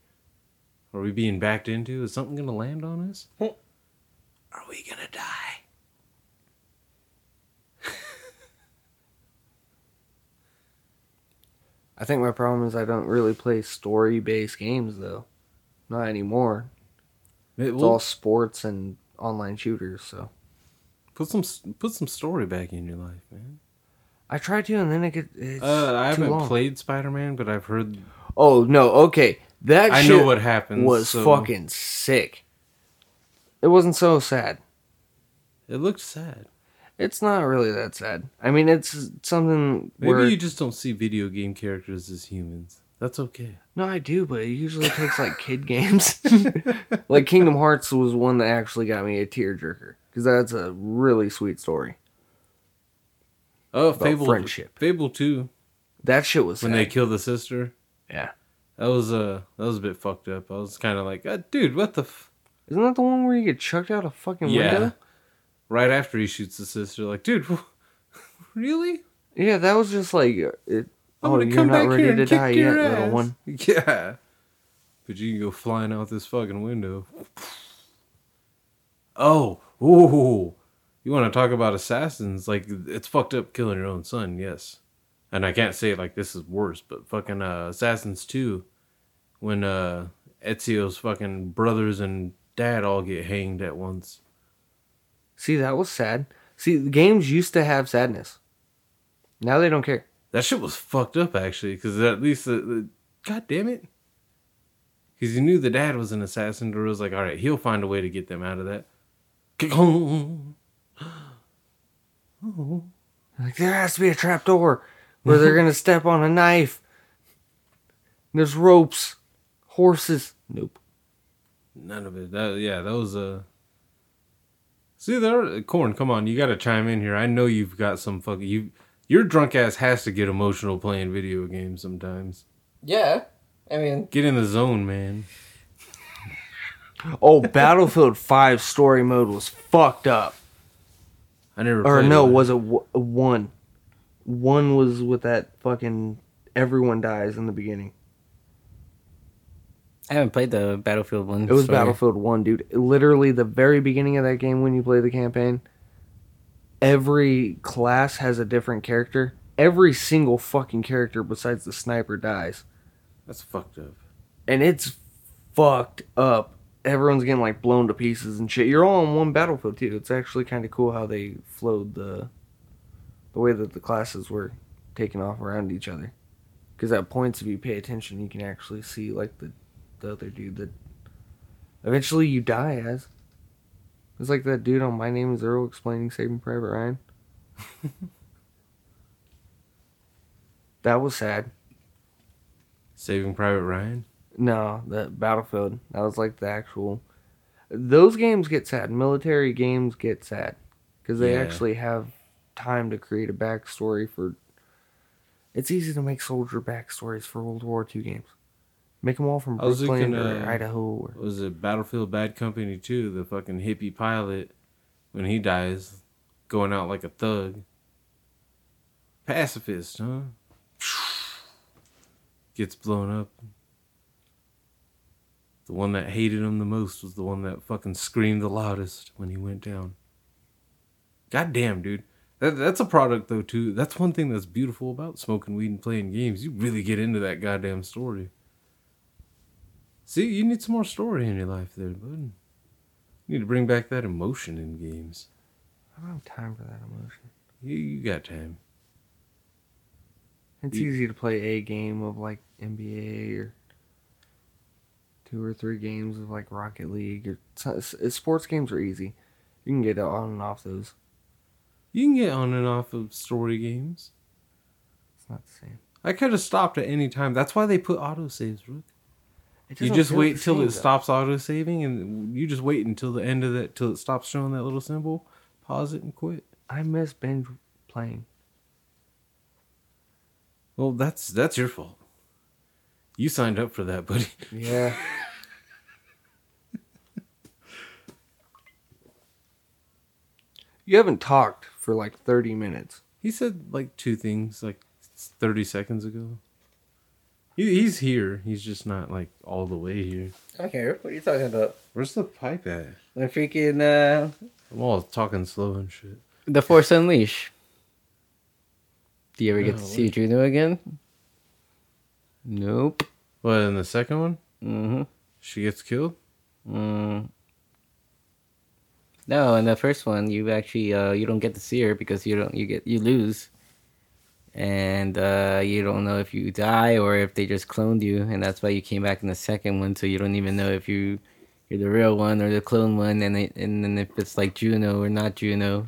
A: Are we being backed into? Is something gonna land on us? Are we gonna die?
B: I think my problem is I don't really play story based games though. Not anymore.
A: It,
B: It's all sports and online shooters, so
A: put some put some story back in your life, man.
B: I try to and then it get. it's
A: Uh, I haven't
B: long.
A: played Spider Man, but I've heard.
B: Oh no, okay. That
A: I
B: shit
A: know what happened
B: was
A: so
B: fucking sick. It wasn't so sad.
A: It looked sad.
B: It's not really that sad. I mean, it's something
A: Maybe
B: where
A: you just don't see video game characters as humans. That's okay.
B: no, I do, but it usually takes like kid games. like Kingdom Hearts was one that actually got me a tearjerker because that's a really sweet story.
A: Oh,
B: About
A: Fable,
B: friendship.
A: Fable Two.
B: That shit was
A: when
B: sad.
A: they kill the sister.
B: Yeah.
A: That was uh that was a bit fucked up. I was kind of like, uh, dude, what the? F-?
B: Isn't that the one where you get chucked out a fucking
A: Yeah.
B: window?
A: Right after he shoots the sister, like, dude, really?
B: Yeah, that was just like it.
A: I'm
B: oh, you're not ready to die yet, little
A: ass.
B: one.
A: Yeah, but you can go flying out this fucking window. Oh, ooh, you want to talk about assassins? Like, it's fucked up killing your own son. Yes, and I can't say like this is worse, but fucking uh, Assassins Two, when uh, Ezio's fucking brothers and dad all get hanged at once.
B: See, that was sad. See, the games used to have sadness. Now they don't care.
A: That shit was fucked up actually, because at least the, the god damn it, because you knew the dad was an assassin. Or was like, all right, he'll find a way to get them out of that.
B: Like there has to be a trap door where they're gonna step on a knife. There's ropes, horses. Nope.
A: None of it. That yeah, that was uh See there corn, come on, you gotta chime in here. I know you've got some fucking you your drunk ass has to get emotional playing video games sometimes.
B: Yeah, I mean,
A: Get in the zone, man.
B: oh, Battlefield Five story mode was fucked up.
A: I never
B: Or
A: played
B: no,
A: it.
B: was it w- one? One was with that fucking everyone dies in the beginning.
D: I haven't played the Battlefield one.
B: It was
D: story.
B: Battlefield One, dude. Literally, the very beginning of that game when you play the campaign, every class has a different character. Every single fucking character besides the sniper dies,
A: That's fucked up.
B: and it's fucked up. Everyone's getting like blown to pieces and shit. You're all on one battlefield too. It's actually kind of cool how they flowed the the way that the classes were taken off around each other. Because at points, if you pay attention, you can actually see like the the other dude that eventually you die as. It's like that dude on My Name Is Earl explaining Saving Private Ryan. that was sad.
A: Saving Private Ryan.
B: No, the Battlefield. That was like the actual. Those games get sad. Military games get sad because they
A: Yeah.
B: actually have time to create a backstory for. It's easy to make soldier backstories for World War II games. Make them all from
A: I was
B: Brooklyn or
A: uh,
B: Idaho. Or,
A: Was it Battlefield Bad Company too? the fucking hippie pilot when he dies going out like a thug. Pacifist, huh? Gets blown up. The one that hated him the most was the one that fucking screamed the loudest when he went down. God damn, dude. That, that's a product though too. That's one thing that's beautiful about smoking weed and playing games. You really get into that goddamn story. See, you need some more story in your life there, bud. You need to bring back that emotion in games.
B: I don't have time for that emotion.
A: You, you got time.
B: It's
A: You-
B: easy to play a game of like NBA or two or three games of like Rocket League or sports games are easy. You can get on and off those.
A: You can get on and off of story games.
B: It's not the same.
A: I could have stopped at any time. That's why they put autosaves, Rook. You just wait till it
B: though.
A: stops autosaving, and you just wait until the end of that, till it stops showing that little symbol. Pause it and quit.
B: I miss binge playing.
A: Well, that's that's your fault. You signed up for that, buddy.
B: Yeah. you haven't talked for like 30 minutes.
A: He said like two things like thirty seconds ago. He, he's here. He's just not like all the way here.
D: I care. What are you talking about?
A: Where's the pipe at?
D: The freaking uh,
A: I'm all talking slow and shit.
D: The Force Unleash. Do you ever get
A: No,
D: to see Juno again? Nope.
A: What in the second one?
D: Mm-hmm.
A: She gets killed.
D: Mm. No, in the first one, you actually uh, you don't get to see her because you don't you get you lose, and uh, you don't know if you die or if they just cloned you, and that's why you came back in the second one. So you don't even know if you you're the real one or the clone one, and it, and then if it's like Juno or not Juno.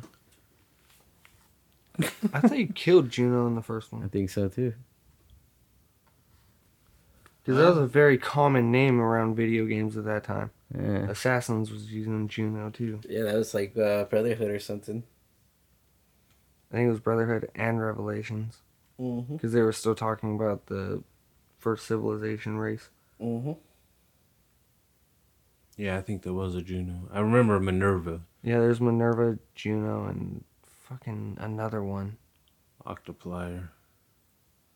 B: I thought you killed Juno in the first one.
D: I think so too.
B: Because that was a very common name around video games at that time.
D: Yeah,
B: Assassins was using Juno too.
D: yeah that was like uh, Brotherhood or something.
B: I think it was Brotherhood and Revelations.
D: Mm-hmm.
B: Because they were still talking about the first civilization race.
D: Mm-hmm.
A: Yeah, I think there was a Juno. I remember Minerva,
B: Yeah, there's Minerva, Juno, and fucking another one.
A: Octoplier.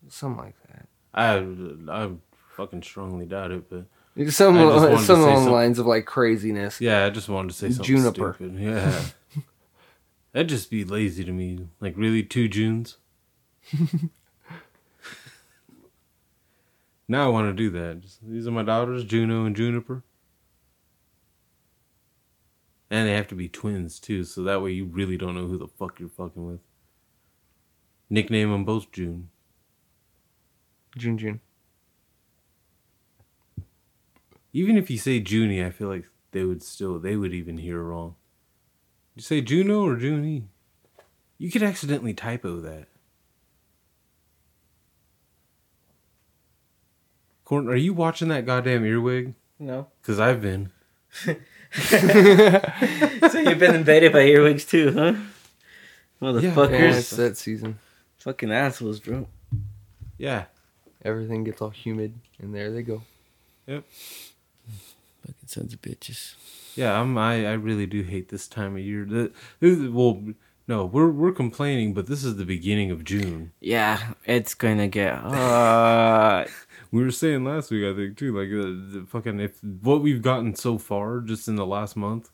B: Something like that.
A: I I fucking strongly doubt it, but
B: Some,
A: I just wanted to
B: some
A: say
B: along the lines of like craziness.
A: yeah, I just wanted to say something
B: Juniper.
A: stupid. Yeah, that'd just be lazy to me. Like really, two Junes. Now I want to do that. Just, these are my daughters, Juno and Juniper. And they have to be twins too, so that way you really don't know who the fuck you're fucking with. Nickname them both June.
B: June June.
A: Even if you say Junie, I feel like they would still they would even hear wrong. You say Juno or Junie? You could accidentally typo that. Corn, are you watching that goddamn earwig?
D: No.
A: Cause I've been.
D: so you've been invaded by earwigs too, huh?
B: Yeah,
D: Motherfuckers.
B: it's that season.
D: Fucking assholes, bro.
A: Yeah.
B: Everything gets all humid, and there they go.
A: Yep.
D: Sons of bitches.
A: Yeah, I'm. I, I really do hate this time of year. The, well, no, we're we're complaining, but this is the beginning of June.
D: Yeah, it's gonna get hot.
A: We were saying last week, I think too, like the, the fucking if what we've gotten so far just in the last month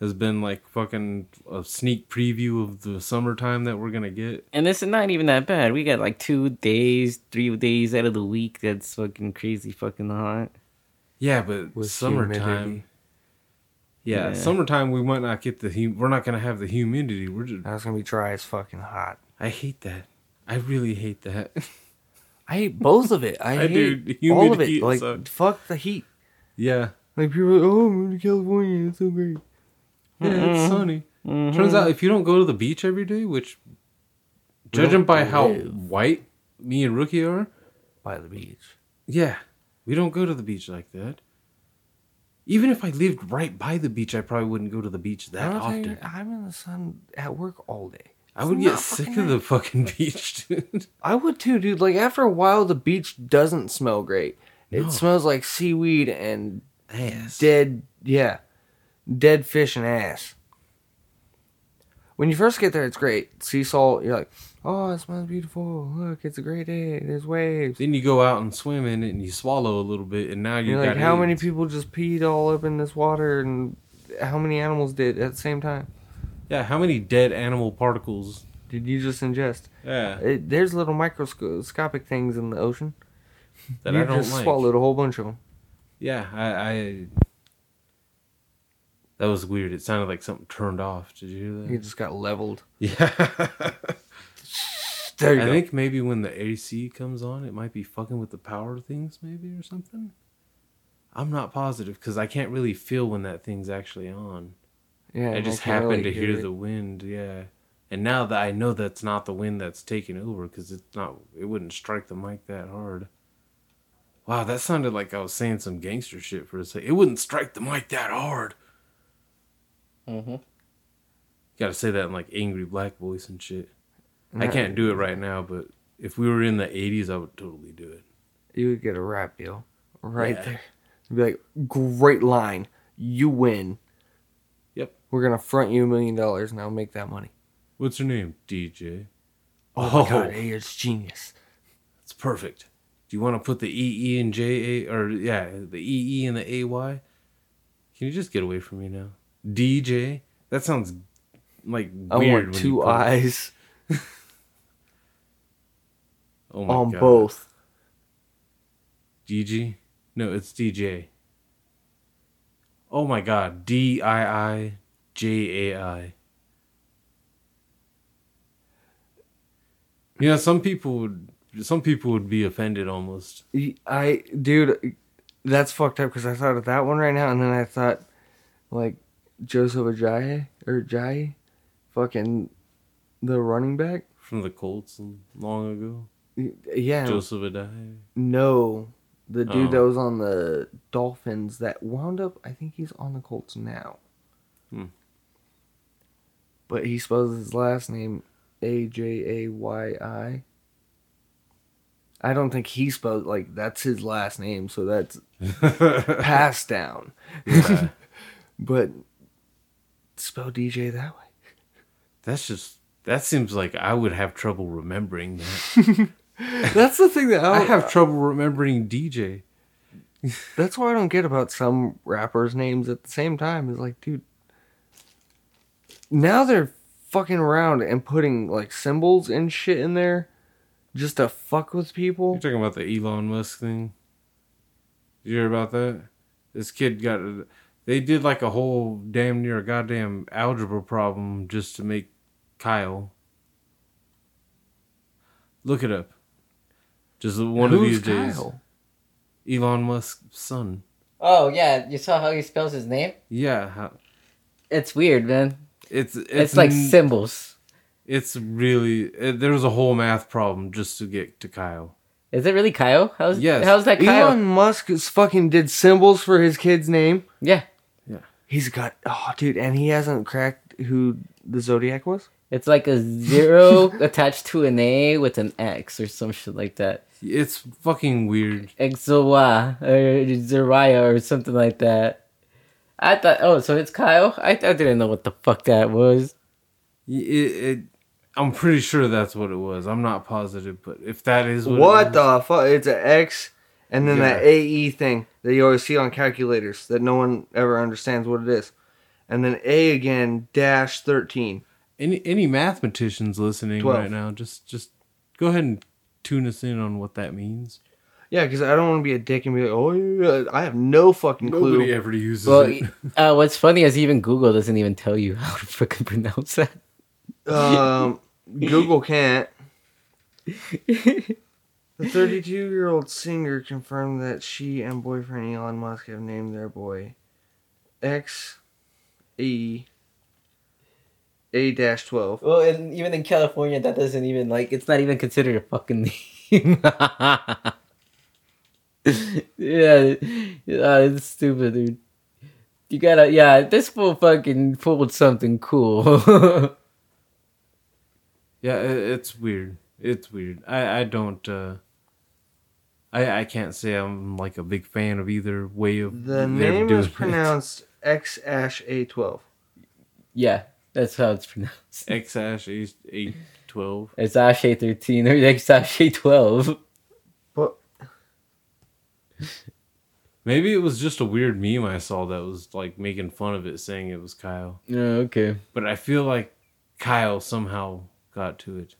A: has been like fucking a sneak preview of the summertime that we're gonna get.
D: and this is not even that bad. We got like two days, three days out of the week that's fucking crazy fucking hot.
A: Yeah, but
B: With
A: summertime.
B: humidity.
A: Yeah,
D: Yeah.
A: summertime we might not get the hum- we're not gonna have the humidity. We're just
B: That's gonna be dry as fucking hot.
A: I hate that. I really hate that.
B: I hate both of it. I,
A: I
B: hate
A: do.
B: all of it. Like
A: sucks.
B: fuck the heat.
A: yeah.
B: Like people, are like, oh, I'm moving to California. It's so great.
A: Yeah, it's sunny.
D: Mm-hmm.
A: Turns out if you don't go to the beach every day, which judging by how white me and Rookie are,
B: By the beach.
A: yeah, we don't go to the beach like that. Even if I lived right by the beach, I probably wouldn't go to the beach that
B: I'll tell you,
A: often.
B: I'm in the sun at work all day.
A: I would get sick of the fucking beach, dude.
B: I would too, dude. Like after a while, the beach doesn't smell great. It
A: No.
B: smells like seaweed and
A: Ass.
B: dead. Yeah, dead fish and ass. When you first get there, it's great. Sea salt. You're like, oh, it smells beautiful. Look, it's a great day. There's waves.
A: Then you go out and swim in it, and you swallow a little bit, and now you
B: You're
A: got
B: like, how many people just peed all up in this water, and how many animals did at the same time?
A: Yeah, how many dead animal particles?
B: Did you just ingest?
A: Yeah,
B: It, there's little microscopic things in the ocean.
A: that
B: you
A: I don't
B: just
A: like.
B: swallowed a whole bunch of them.
A: Yeah, I, I. That was weird. It sounded like something turned off. Did you hear
B: You
A: that?
B: just got leveled.
A: Yeah.
B: There you go.
A: I
B: go.
A: think maybe when the AC comes on, it might be fucking with the power things, maybe or something. I'm not positive because I can't really feel when that thing's actually on.
B: yeah,
A: I just
B: can't really
A: to hear
B: it.
A: the wind. Yeah, and now that I know that's not the wind that's taking over because it's not. It wouldn't strike the mic that hard. Wow, that sounded like I was saying some gangster shit for a second. It wouldn't strike the mic that hard.
D: Mm-hmm.
A: Got to say that in like angry black voice and shit. I can't do it right now, but if we were in the '80s, I would totally do it.
B: You would get a rap deal right
A: Yeah.
B: there. You'd be like, great line. You win.
A: Yep.
B: We're gonna front you a million dollars and I'll make that money.
A: What's her name? DJ.
B: Oh, my god, hey, it's genius.
A: It's perfect. Do you want to put the E E and J A or yeah, the E E and the A Y? Can you just get away from me now? DJ. That sounds like
B: I want two eyes
A: Oh my god
B: on
A: God.
B: both.
A: DG. No, it's DJ. Oh my God. D I I J A I. You know, some people would. Some people would be offended almost.
B: I, dude, that's fucked up because I thought of that one right now, and then I thought, like, Joseph Ajayi or Ajayi, fucking the running back.
A: From the Colts long ago.
B: Yeah,
A: Joseph Addai.
B: no, the dude
A: Oh.
B: that was on the Dolphins that wound up. I think he's on the Colts now.
A: Hmm.
B: But he spells his last name A J A Y I. I don't think he spelled like that's his last name, so that's passed down.
A: Yeah.
B: But spell DJ that way.
A: That's just that seems like I would have trouble remembering that.
B: That's the thing that
A: I
B: I,
A: have uh, trouble remembering DJ.
B: That's what I don't get about some rappers' names at the same time. Is like, dude, now they're fucking around and putting like symbols and shit in there just to fuck with people.
A: You're talking about the Elon Musk thing. You hear about that? This kid got. They did like a whole damn near goddamn algebra problem just to make Kyle. Look it up. Just one of
B: Who's
A: these days.
B: Kyle?
A: Elon Musk's son.
D: Oh yeah, you saw how he spells his name?
A: Yeah, how,
D: It's weird, man.
A: it's it's,
D: It's, like
A: n-
D: symbols.
A: it's really it, there was a whole math problem just to get to Kyle.
D: Is it really Kyle? How's
A: Yes.
D: how's that Kyle?
B: Elon Musk is fucking did symbols for his kid's name.
D: Yeah.
B: He's got oh dude, and he hasn't cracked who the Zodiac was.
D: It's like a zero attached to an A with an X or some shit like that.
A: It's fucking weird.
D: Exowa or Zariah or something like that. I thought, oh, so it's Kyle? I, I didn't know what the fuck that was.
A: It, it, I'm pretty sure that's what it was. I'm not positive, but if that is what,
B: What,
A: it
B: the fuck? It's an X, and then
A: Yeah.
B: that AE thing that you always see on calculators that no one ever understands what it is, and then A again dash thirteen.
A: any any mathematicians listening
B: Twelve.
A: right now, just just go ahead and tune us in on what that means.
B: Yeah, because I don't want to be a dick and be like, oh yeah, I have no fucking clue.
A: Nobody ever uses
D: Well,
A: it.
D: uh, what's funny is even Google doesn't even tell you how to fucking pronounce that.
B: Um, Google can't. The 32 year old singer confirmed that she and boyfriend Elon Musk have named their boy X E A dash 12.
D: Well, and even in California, that doesn't even like it's not even considered a fucking name. yeah, yeah, it's stupid, dude. You gotta, yeah, this fool fucking pulled something cool.
A: yeah, it's weird. It's weird. I I don't. uh I I can't say I'm like a big fan of either way of
B: The
A: they're
B: name
A: doing
B: is pronounced X Ash A 12.
D: yeah, that's how it's pronounced.
A: X Ash eight eight twelve.
D: It's Ashe thirteen or it's A twelve.
B: But
A: Maybe it was just a weird meme I saw that was like making fun of it, saying it was Kyle.
D: Oh, okay.
A: But I feel like Kyle somehow got to it.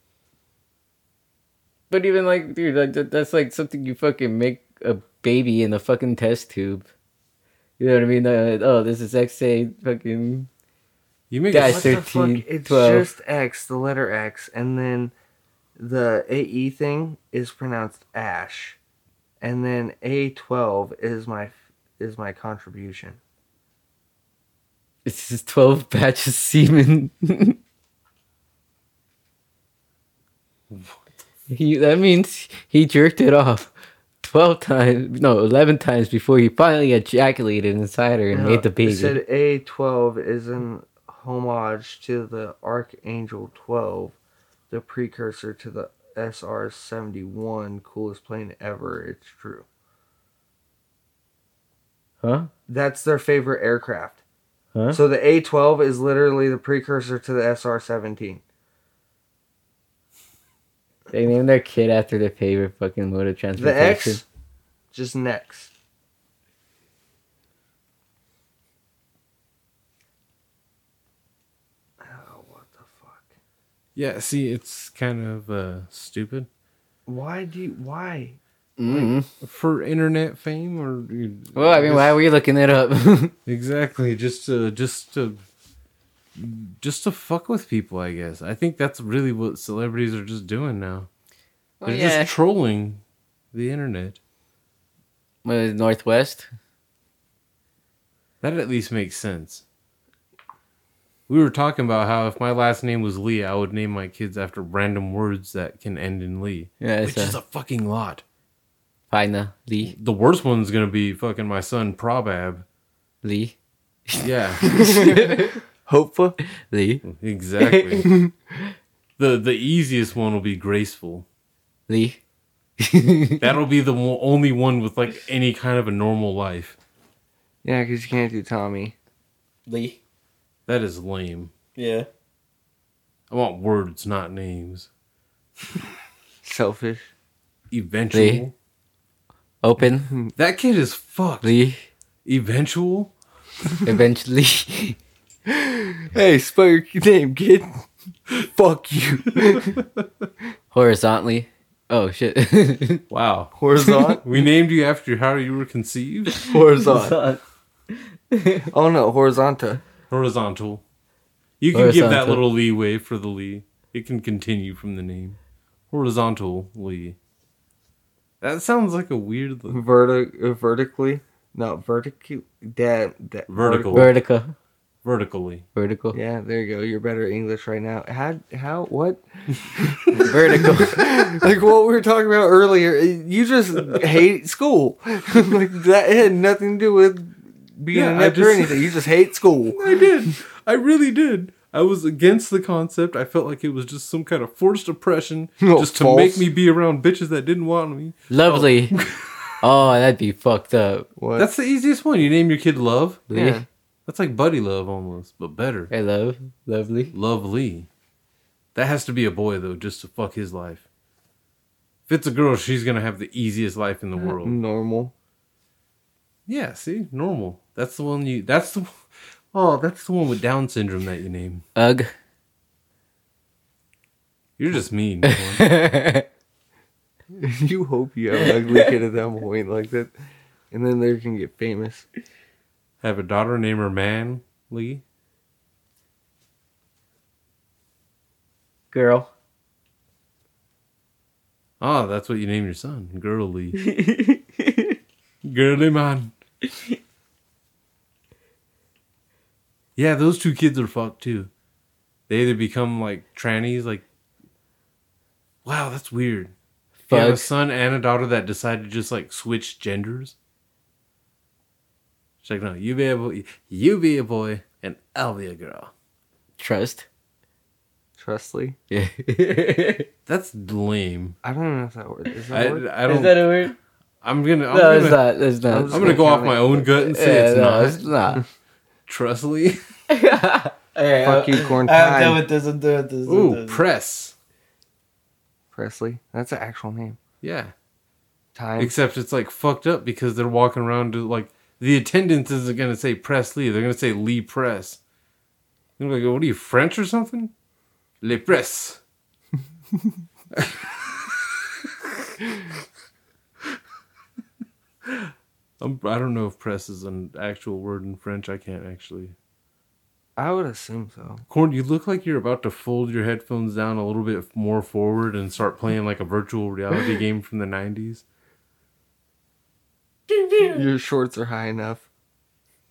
D: But even like, dude, like that, that's like something you fucking make a baby in a fucking test tube. You know what I mean? Uh, oh, this is XA fucking.
A: You make
D: Guys,
A: a,
B: what the fuck?
D: 13,
B: It's
D: 12.
B: just X, the letter X, and then the AE thing is pronounced Ash. And then A12 is my is my contribution.
D: This is twelve batches of semen. he that means he jerked it off twelve times, no, eleven times before he finally ejaculated inside her and made the
B: It
D: baby.
B: said A12 is an homage to the Archangel 12, the precursor to the SR-71, coolest plane ever. It's true.
D: huh?
B: That's their favorite aircraft.
D: Huh?
B: So the A12 is literally the precursor to the SR-17.
D: They named their kid after their favorite fucking mode of transportation. The.
B: X, just next. Oh, what the fuck?
A: yeah. See, it's kind of uh, stupid
B: Why do you, why?
D: Mm.
A: for internet fame, or
D: Well, I mean, why were you looking it up?
A: exactly just to just to just to fuck with people. I guess I think that's really what celebrities are just doing now.
D: Oh,
A: They're
D: yeah.
A: just trolling the internet.
D: What is it, North West?
A: That at least makes sense. We were talking about how if my last name was Lee, I would name my kids after random words that can end in Lee.
D: Yeah, it's
A: which is
D: a
A: a fucking lot.
D: Fina uh, Lee
A: The worst one's gonna be fucking my son Probab.
D: Lee
A: Yeah,
B: Hopeful?
D: Lee
A: exactly. the the easiest one will be graceful.
D: Lee.
A: That'll be the mo- only one with like any kind of a normal life.
B: Yeah, because you can't do Tommy.
D: Lee.
A: That is lame.
D: Yeah.
A: I want words, not names.
B: Selfish.
A: Eventual.
D: Lee. Open.
A: That kid is fucked.
D: Lee.
A: Eventual.
D: Eventually.
B: Hey, spell your name, kid. Fuck you.
D: Horizontally. Oh shit.
A: Wow.
B: Horizont.
A: We named you after how you were conceived.
B: Horizont. Oh no, horizontal.
A: Horizontal. You can give that little leeway for the Lee. It can continue from the name. Horizontal Lee. That sounds like a weird.
B: Verti- vertically. Not vertically. That, that
A: Vertical.
D: Vertical.
A: Vertically.
D: Vertical.
B: Yeah, there you go. You're better at English right now. How? How? What?
D: Vertical.
B: like what we were talking about earlier. You just hate school. like that had nothing to do with being
A: Yeah, I
B: inept or anything. You just hate school.
A: I did. I really did. I was against the concept. I felt like it was just some kind of forced oppression
B: No, oh,
A: just to
B: false.
A: make me be around bitches that didn't want me.
D: Lovely. Oh, that'd be fucked up.
B: What?
A: That's the easiest one. You name your kid Love.
B: yeah.
A: That's like Buddy Love almost, but better.
D: I love. Lovely.
A: Lovely. That has to be a boy though, just to fuck his life. If it's a girl, she's gonna have the easiest life in the uh, world.
B: Normal.
A: Yeah, see, normal. That's the one you. That's the. Oh, that's the one with Down syndrome that you name.
D: Ugh.
A: You're just mean.
B: You hope you have an ugly kid at that point like that, and then they can get famous.
A: Have a daughter name her Man Lee.
D: Girl.
A: Oh, that's what you name your son, Girly. Girly man. Yeah, those two kids are fucked too. They either become like trannies, like. Wow, that's weird. You have a son and a daughter that decide to just like switch genders. She's like, no, you be a boy, you be a boy, and I'll be a girl.
D: Trust.
B: Trustly.
D: Yeah.
A: That's lame.
B: I don't know if that word is that
A: I,
B: a word.
A: I don't.
D: Is that a word?
A: I'm gonna. I'm
D: No,
A: gonna,
D: it's not. It's not.
B: I'm
A: I'm
B: just
A: gonna go off
B: count
A: my
B: it.
A: own gut and say
D: Yeah,
A: it's
D: no,
A: not.
D: it's not.
A: Trustly.
B: Fuck you, corn
D: I'm done
B: time.
D: with this. I'm done with this. I'm
A: Ooh,
D: done.
A: press.
B: Presley. That's an actual name.
A: Yeah.
B: Time.
A: Except it's like fucked up because they're walking around to like the attendant isn't gonna say press Lee. They're gonna say Lee Press. They're like, what are you French or something? Le Press. I'm, I don't know if press is an actual word in French. I can't actually.
B: I would assume so.
A: Corn, you look like you're about to fold your headphones down a little bit more forward and start playing like a virtual reality game from the 90s.
B: Your shorts are high enough.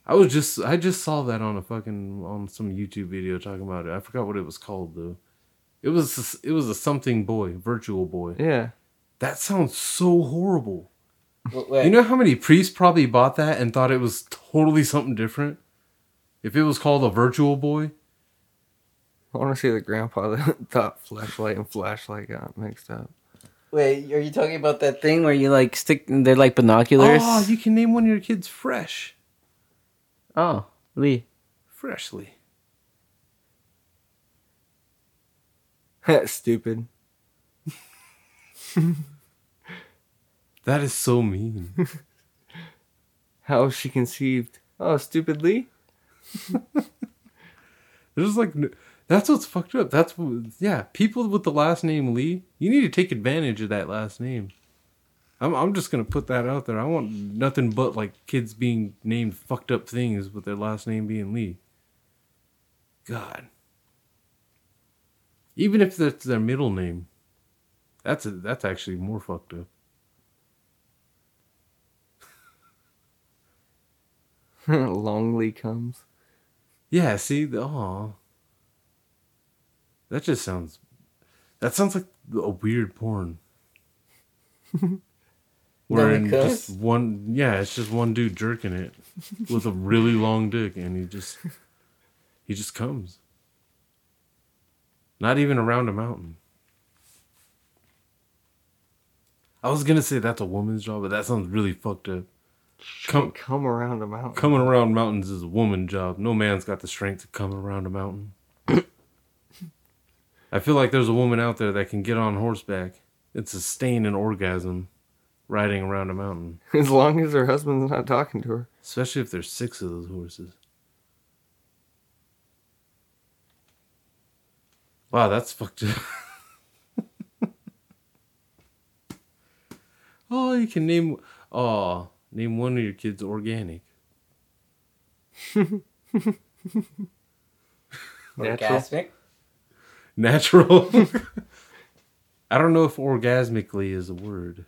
A: I was just I just saw that on a fucking on some YouTube video talking about it. I forgot what it was called though. It was it was a something boy, virtual boy.
B: Yeah.
A: That sounds so horrible.
D: Wait,
A: You know how many priests probably bought that and thought it was totally something different? If it was called a virtual boy,
B: I want to see the grandpa that thought flashlight and flashlight got mixed up.
D: Wait, are you talking about that thing where you like stick? They're like binoculars.
A: oh, you can name one of your kids fresh,
D: Oh, Lee.
A: freshly.
B: Stupid.
A: That is so mean.
B: How she conceived? Oh, stupidly.
A: There's like, n- that's what's fucked up. That's what, yeah. People with the last name Lee, you need to take advantage of that last name. I'm, I'm just gonna put that out there. I want nothing but like kids being named fucked up things with their last name being Lee. God. Even if that's their middle name, that's a, that's actually more fucked up.
B: Longley comes.
A: Yeah, see, the oh, that just sounds. That sounds like a weird porn. Where in just one, yeah, it's just one dude jerking it with a really long dick, and he just, he just comes. Not even around a mountain. I was gonna say that's a woman's job, but that sounds really fucked up. Come,
B: Come around a mountain.
A: Coming around mountains is a woman job. No man's got the strength to come around a mountain. I feel like there's a woman out there that can get on horseback and sustain an orgasm riding around a mountain,
B: As long as her husband's not talking to her.
A: especially if there's six of those horses. Wow, that's fucked up. Oh, you can name. Oh, name one of your kids organic.
B: Natural.
D: Orgasmic.
A: Natural. I don't know if orgasmically is a word.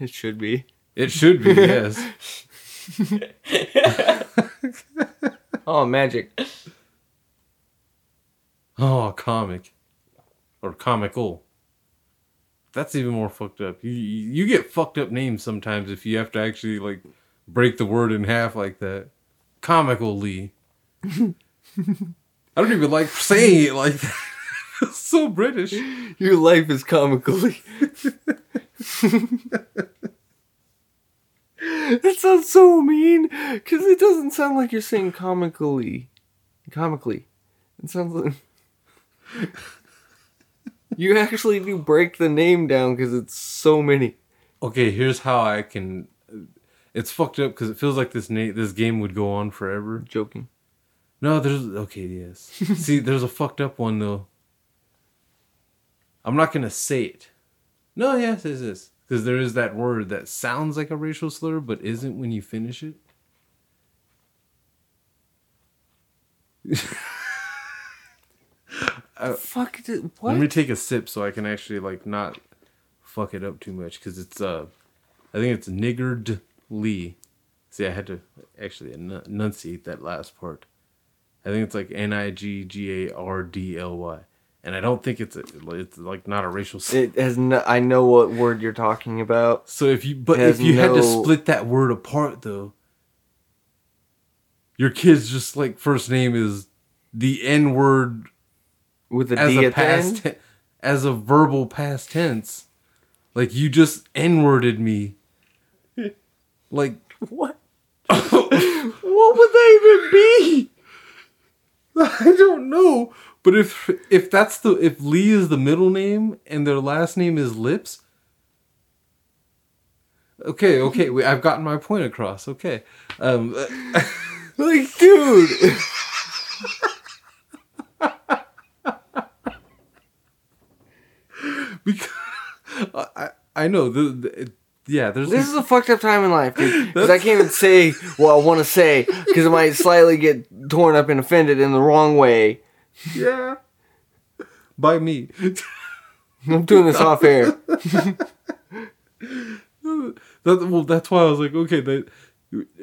B: It should be.
A: It should be, yes.
B: Oh, magic.
A: Oh, comic. Or comical. That's even more fucked up. You, you get fucked up names sometimes if you have to actually like break the word in half like that. Comically. I don't even like saying it like that. It's so British.
B: Your life is comically. that sounds so mean because it doesn't sound like you're saying comically. Comically. It sounds like. you actually do break the name down because it's so many.
A: Okay, here's how I can. It's fucked up because it feels like this na- this game would go on forever.
B: Joking.
A: No, there's okay, yes. See, there's a fucked up one though. I'm not gonna say it. No, yes, it is because there is that word that sounds like a racial slur but isn't when you finish it.
B: Fuck it. What?
A: Let me take a sip so I can actually like not fuck it up too much because it's uh, I think it's niggard Lee. See, I had to actually enunciate that last part. I think it's like N I G G A R D L Y, and I don't think it's a, it's like not a racial.
B: It has no. I know what word you're talking about.
A: So if you but if you had to split that word apart though, your kid's just like first name is the N word
B: With a
A: as
B: D
A: a
B: at the
A: past
B: end.
A: te- as a verbal past tense. Like you just N worded me. Like
B: What? what would that even be?
A: I don't know. But if if that's the if Lee is the middle name and their last name is Lips. Okay, okay, we, I've gotten my point across. Okay, um,
B: Like, dude.
A: because I I know the, the yeah there's
B: This is a fucked up time in life, dude. Because I can't even say what I want to say because it might slightly get torn up and offended in the wrong way.
A: Yeah by me.
B: I'm doing this off air.
A: That, well, that's why I was like, okay, that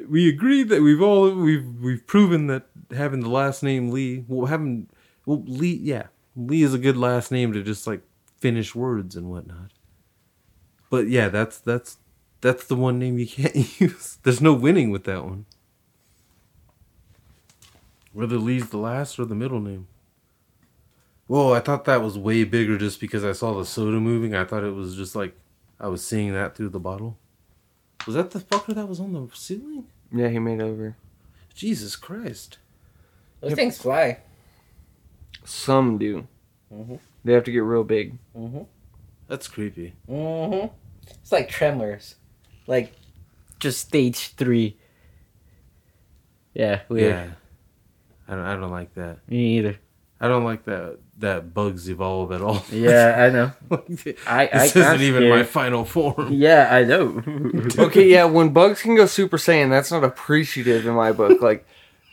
A: we agreed that we've all we've we've proven that having the last name Lee, well, having well Lee, yeah, Lee is a good last name to just like finish words and whatnot. But yeah, that's that's that's the one name you can't use. There's no winning with that one. Whether Lee's the last or the middle name. Whoa, I thought that was way bigger just because I saw the soda moving. I thought it was just like I was seeing that through the bottle. Was that the fucker that was on the ceiling?
B: Yeah, he made over.
A: Jesus Christ.
D: Those things fly.
B: Some do.
D: Mhm.
B: They have to get real big.
D: Mm-hmm.
A: That's creepy.
D: Mm-hmm. It's like tremors. Like just stage three. Yeah, weird.
A: Yeah. I don't, I don't like that.
D: Me either.
A: I don't like that that bugs evolve at all.
D: Yeah, I know. I, I
A: this isn't
D: I'm
A: even my final form.
D: Yeah, I know.
B: Okay, yeah, when bugs can go Super Saiyan, that's not appreciative in my book. Like,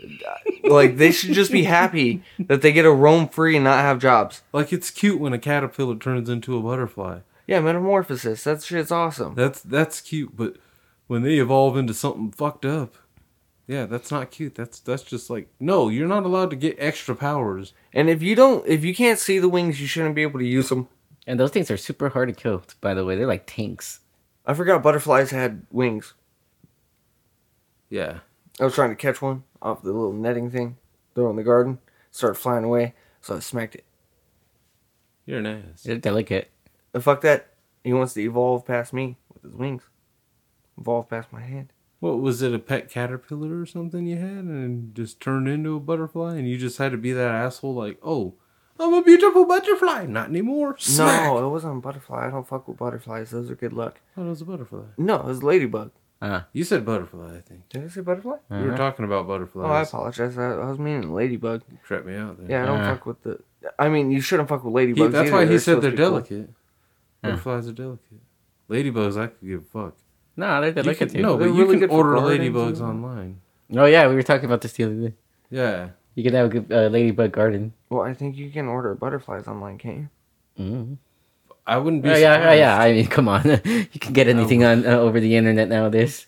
B: like they should just be happy that they get to roam free and not have jobs.
A: Like it's cute when a caterpillar turns into a butterfly.
B: Yeah, metamorphosis. That shit's awesome.
A: That's that's cute, but when they evolve into something fucked up, yeah, that's not cute. That's that's just like no, you're not allowed to get extra powers.
B: And if you don't, if you can't see the wings, you shouldn't be able to use them.
D: and those things are super hard to kill, by the way. They're like tanks.
B: I forgot butterflies had wings.
A: Yeah.
B: I was trying to catch one off the little netting thing, throw it in the garden, started flying away, so I smacked it.
A: You're an ass.
D: They're delicate.
B: But fuck that. He wants to evolve past me with his wings. Evolve past my hand.
A: What was it? A pet caterpillar or something you had, and just turned into a butterfly, and you just had to be that asshole, like, oh, I'm a beautiful butterfly. Not anymore. Smack.
B: No, it wasn't a butterfly. I don't fuck with butterflies. Those are good luck.
A: Oh, it was a butterfly.
B: No, it was a ladybug.
A: You said butterfly, I think.
B: Did I say butterfly?
A: You were
D: Uh-huh.
A: talking about butterflies.
B: Oh, I apologize. I, I was meaning ladybug.
A: You Trapped me out there.
B: Yeah, I don't
D: Uh.
B: fuck with the. I mean, you shouldn't fuck with ladybugs.
A: He, that's
B: either.
A: why he
B: They're
A: said
B: supposed
A: they're
B: to be cool.
A: delicate. Butterflies are delicate. Ladybugs, I could give a fuck.
D: No, they're, they're
A: You
D: like
A: can,
D: it too.
A: no,
B: They're
A: but you
B: really
A: can order ladybugs
B: and-
A: online.
D: Oh yeah, we were talking about this the other day.
A: Yeah.
D: You can have a good uh, ladybug garden.
B: Well, I think you can order butterflies online, can't you?
D: Mm-hmm.
A: I wouldn't be.
D: Oh, yeah, oh, yeah. I mean, come on. you can get anything on uh, over the internet nowadays.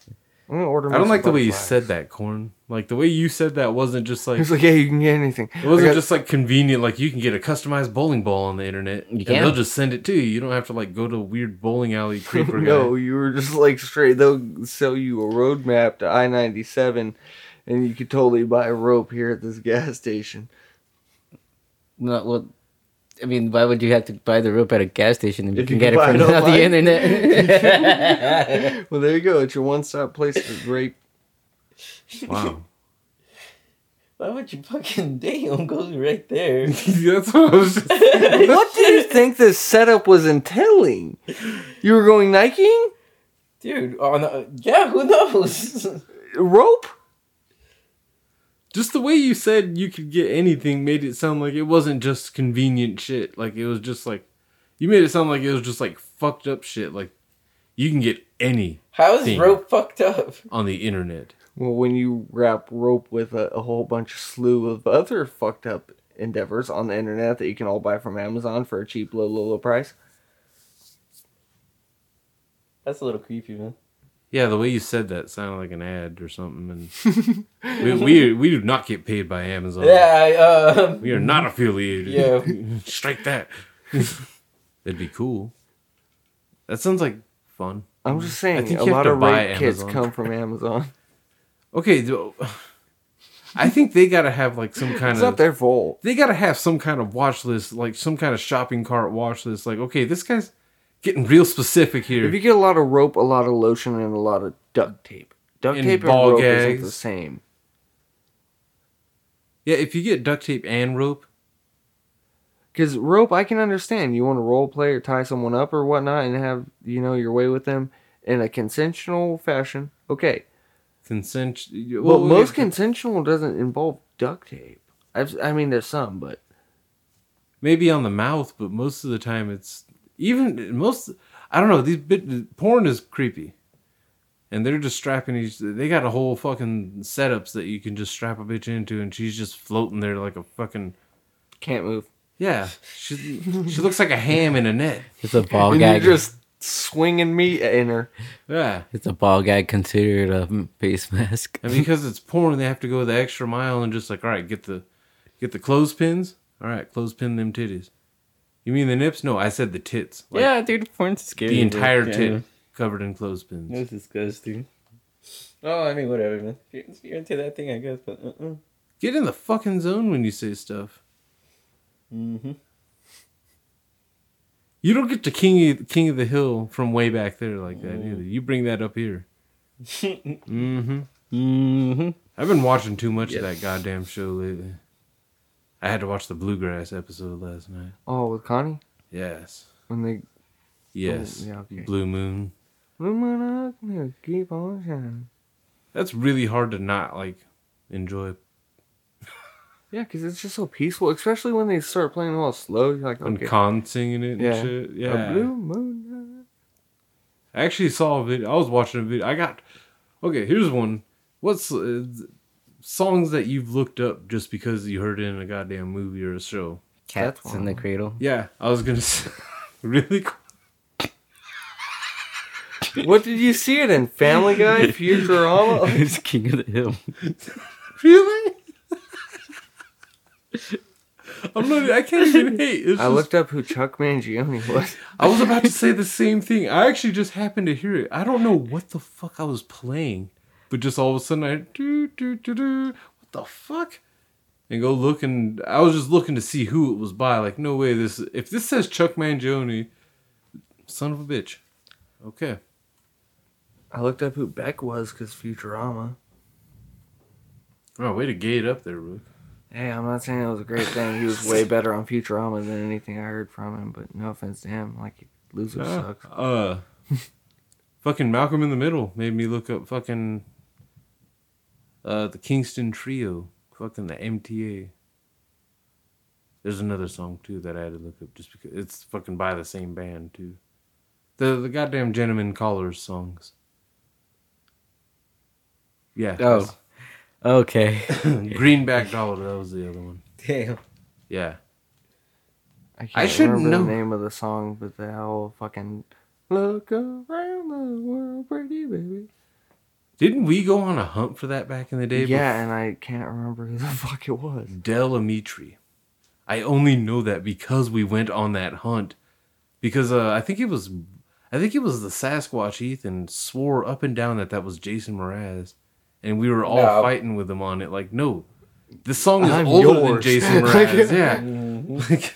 B: I'm gonna order.
A: I don't like the way you said that, Corn. Like the way you said that wasn't just like
B: He's like, yeah, you can get anything.
A: it wasn't
B: got-
A: just like convenient. Like you can get a customized bowling ball on the internet,
D: You
A: and
D: can.
A: they'll just send it to you. You don't have to like go to a weird bowling alley creeper
B: no,
A: guy.
B: you were just like straight. They'll sell you a road map to I ninety seven, and you could totally buy a rope here at this gas station.
D: No, well, I mean, why would you have to buy the rope at a gas station if you
B: If
D: can
B: you
D: get
B: can
D: it from
B: it
D: the internet?
B: Well, there you go. It's your one stop place for rape.
A: Wow,
D: why would you fucking damn go right there?
A: that's what I was. Just,
B: what do you think this setup was entailing? You were going Niking
D: Dude, oh, no, yeah, who knows?
B: rope?
A: just the way you said you could get anything made it sound like it wasn't just convenient shit. Like it was just like you made it sound like it was just like fucked up shit. Like you can get any
D: How is rope fucked up?
A: on the internet.
B: Well, when you wrap rope with a, a whole bunch of slew of other fucked up endeavors on the internet that you can all buy from Amazon for a cheap, low, low, low price.
D: That's a little creepy, man.
A: Yeah, the way you said that sounded like an ad or something. And we, we we do not get paid by Amazon.
D: Yeah, I, um,
A: We are not affiliated.
D: Yeah.
A: Strike that. That'd be cool. That sounds like fun.
B: I'm just
A: I
B: saying,
A: think
B: a lot of
A: buy
B: rape kits come from Amazon.
A: Okay, do- I think they gotta have like some kind
B: It's
A: of
B: not their fault.
A: they gotta have some kind of watch list, like some kind of shopping cart watch list. Like, okay, this guy's getting real specific here.
B: If you get a lot of rope, a lot of lotion, and a lot of duct tape, duct
A: And
B: tape and rope isn't the same.
A: yeah, if you get duct tape and rope,
B: Because rope, I can understand. You want to role play or tie someone up or whatnot, and have you know your way with them in a consensual fashion. Okay,
A: consent.
B: well, most
A: yeah,
B: consensual doesn't involve duct tape. I've, I mean, there's some, but
A: maybe on the mouth, but most of the time it's even most. I don't know. These bit porn is creepy, and they're just strapping each. They got a whole fucking setups that you can just strap a bitch into, and she's just floating there like a fucking
B: can't move.
A: yeah. She she looks like a ham in a net.
D: it's a ball
B: and
D: gag.
B: you're just swinging meat in her.
A: Yeah,
D: It's a ball gag considered a face mask.
A: and because it's porn, they have to go the extra mile and just like, all right, get the get the clothespins. All right, clothespin them titties. You mean the nips? No, I said the tits. Like,
D: yeah, dude, porn's scary.
A: the entire
D: dude.
A: tit
D: Yeah.
A: covered in clothespins.
D: That's disgusting. Oh, I mean, whatever, man. If you're, if you're into that thing, I guess, but uh-uh.
A: Get in the fucking zone when you say stuff.
D: Mm-hmm.
A: You don't get to king of, king of the hill from way back there like that either. You bring that up here. mm-hmm.
D: Mm-hmm.
A: I've been watching too much of that goddamn show lately. I had to watch the bluegrass episode last night.
B: Oh, with Connie
A: Yes.
B: when they
A: Yes.
B: Oh, yeah, okay.
A: Blue Moon.
B: Lumina, keep on shining.
A: That's really hard to not like enjoy.
B: Yeah, because it's just so peaceful, especially when they start playing all slow. You're like,
A: When
B: okay,
A: Kahn singing it and
B: yeah,
A: shit.
B: a blue moon.
A: I actually saw a video. I was watching a video. I got okay. Here's one. What's uh, songs that you've looked up just because you heard it in a goddamn movie or a show?
D: Cats
B: That's
D: in the cradle.
A: Yeah, I was gonna say. really? cool.
B: What did you see it in? Family Guy, Futurama.
D: it's King of the Hill.
A: Really? I'm not. I can't even hate. It's
B: I
A: just-
B: looked up who Chuck Mangione was.
A: I was about to say the same thing. I actually just happened to hear it. I don't know what the fuck I was playing, but just all of a sudden I do do do do. What the fuck? And go look and I was just looking to see who it was by. Like, no way. This if this says Chuck Mangione, son of a bitch. Okay.
B: I looked up who Beck was because Futurama.
A: Oh, way to gate up there, Rook.
B: Hey, I'm not saying it was a great thing. He was way better on Futurama than anything I heard from him. But no offense to him, like loser sucks.
A: uh, fucking Malcolm in the Middle made me look up fucking uh the Kingston Trio, fucking the MTA. There's another song too that I had to look up just because it's fucking by the same band too. The the goddamn gentleman callers songs. Yeah.
D: Oh, okay.
A: Greenback dollar. That was the other one.
D: Damn.
A: Yeah.
B: I can't
A: I should
B: remember
A: know.
B: the name of the song, but the whole fucking look around the world, pretty baby.
A: Didn't we go on a hunt for that back in the day?
B: Yeah, and I can't remember who the fuck it was.
A: Del Amitri. I only know that because we went on that hunt. Because uh, I think it was, I think it was the Sasquatch Ethan swore up and down that that was Jason Mraz, and we were all
D: No.
A: fighting with him on it. Like, no, this song is
B: I'm
A: older than. Jason Mraz. yeah. Mm-hmm. Like,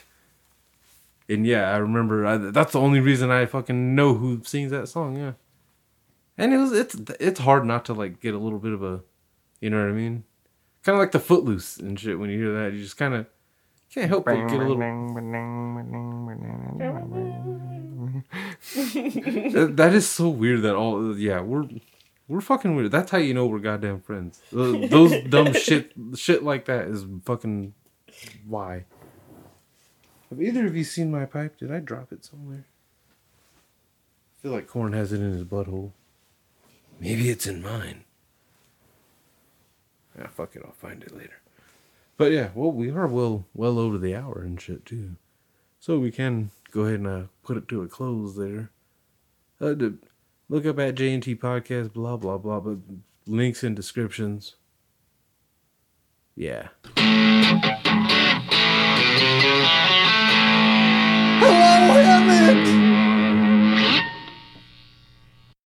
A: and yeah, I remember. I, that's the only reason I fucking know who sings that song. Yeah. And it was it's it's hard not to like get a little bit of a, you know what I mean, kind of like the Footloose and shit. When you hear that, you just kind of can't help but get a little. That, that is so weird that all yeah we're we're fucking weird. That's how you know we're goddamn friends. Those, those dumb shit shit like that is fucking why. Have either of you seen my pipe? Did I drop it somewhere? I feel like Corn has it in his butthole. Maybe it's in mine. Yeah, fuck it. I'll find it later. But yeah, well, we are well well over the hour and shit too, so we can go ahead and uh, put it to a close there. Uh, Look up at JNT Podcast, blah, blah, blah, but links in descriptions. Yeah. Hello, hello.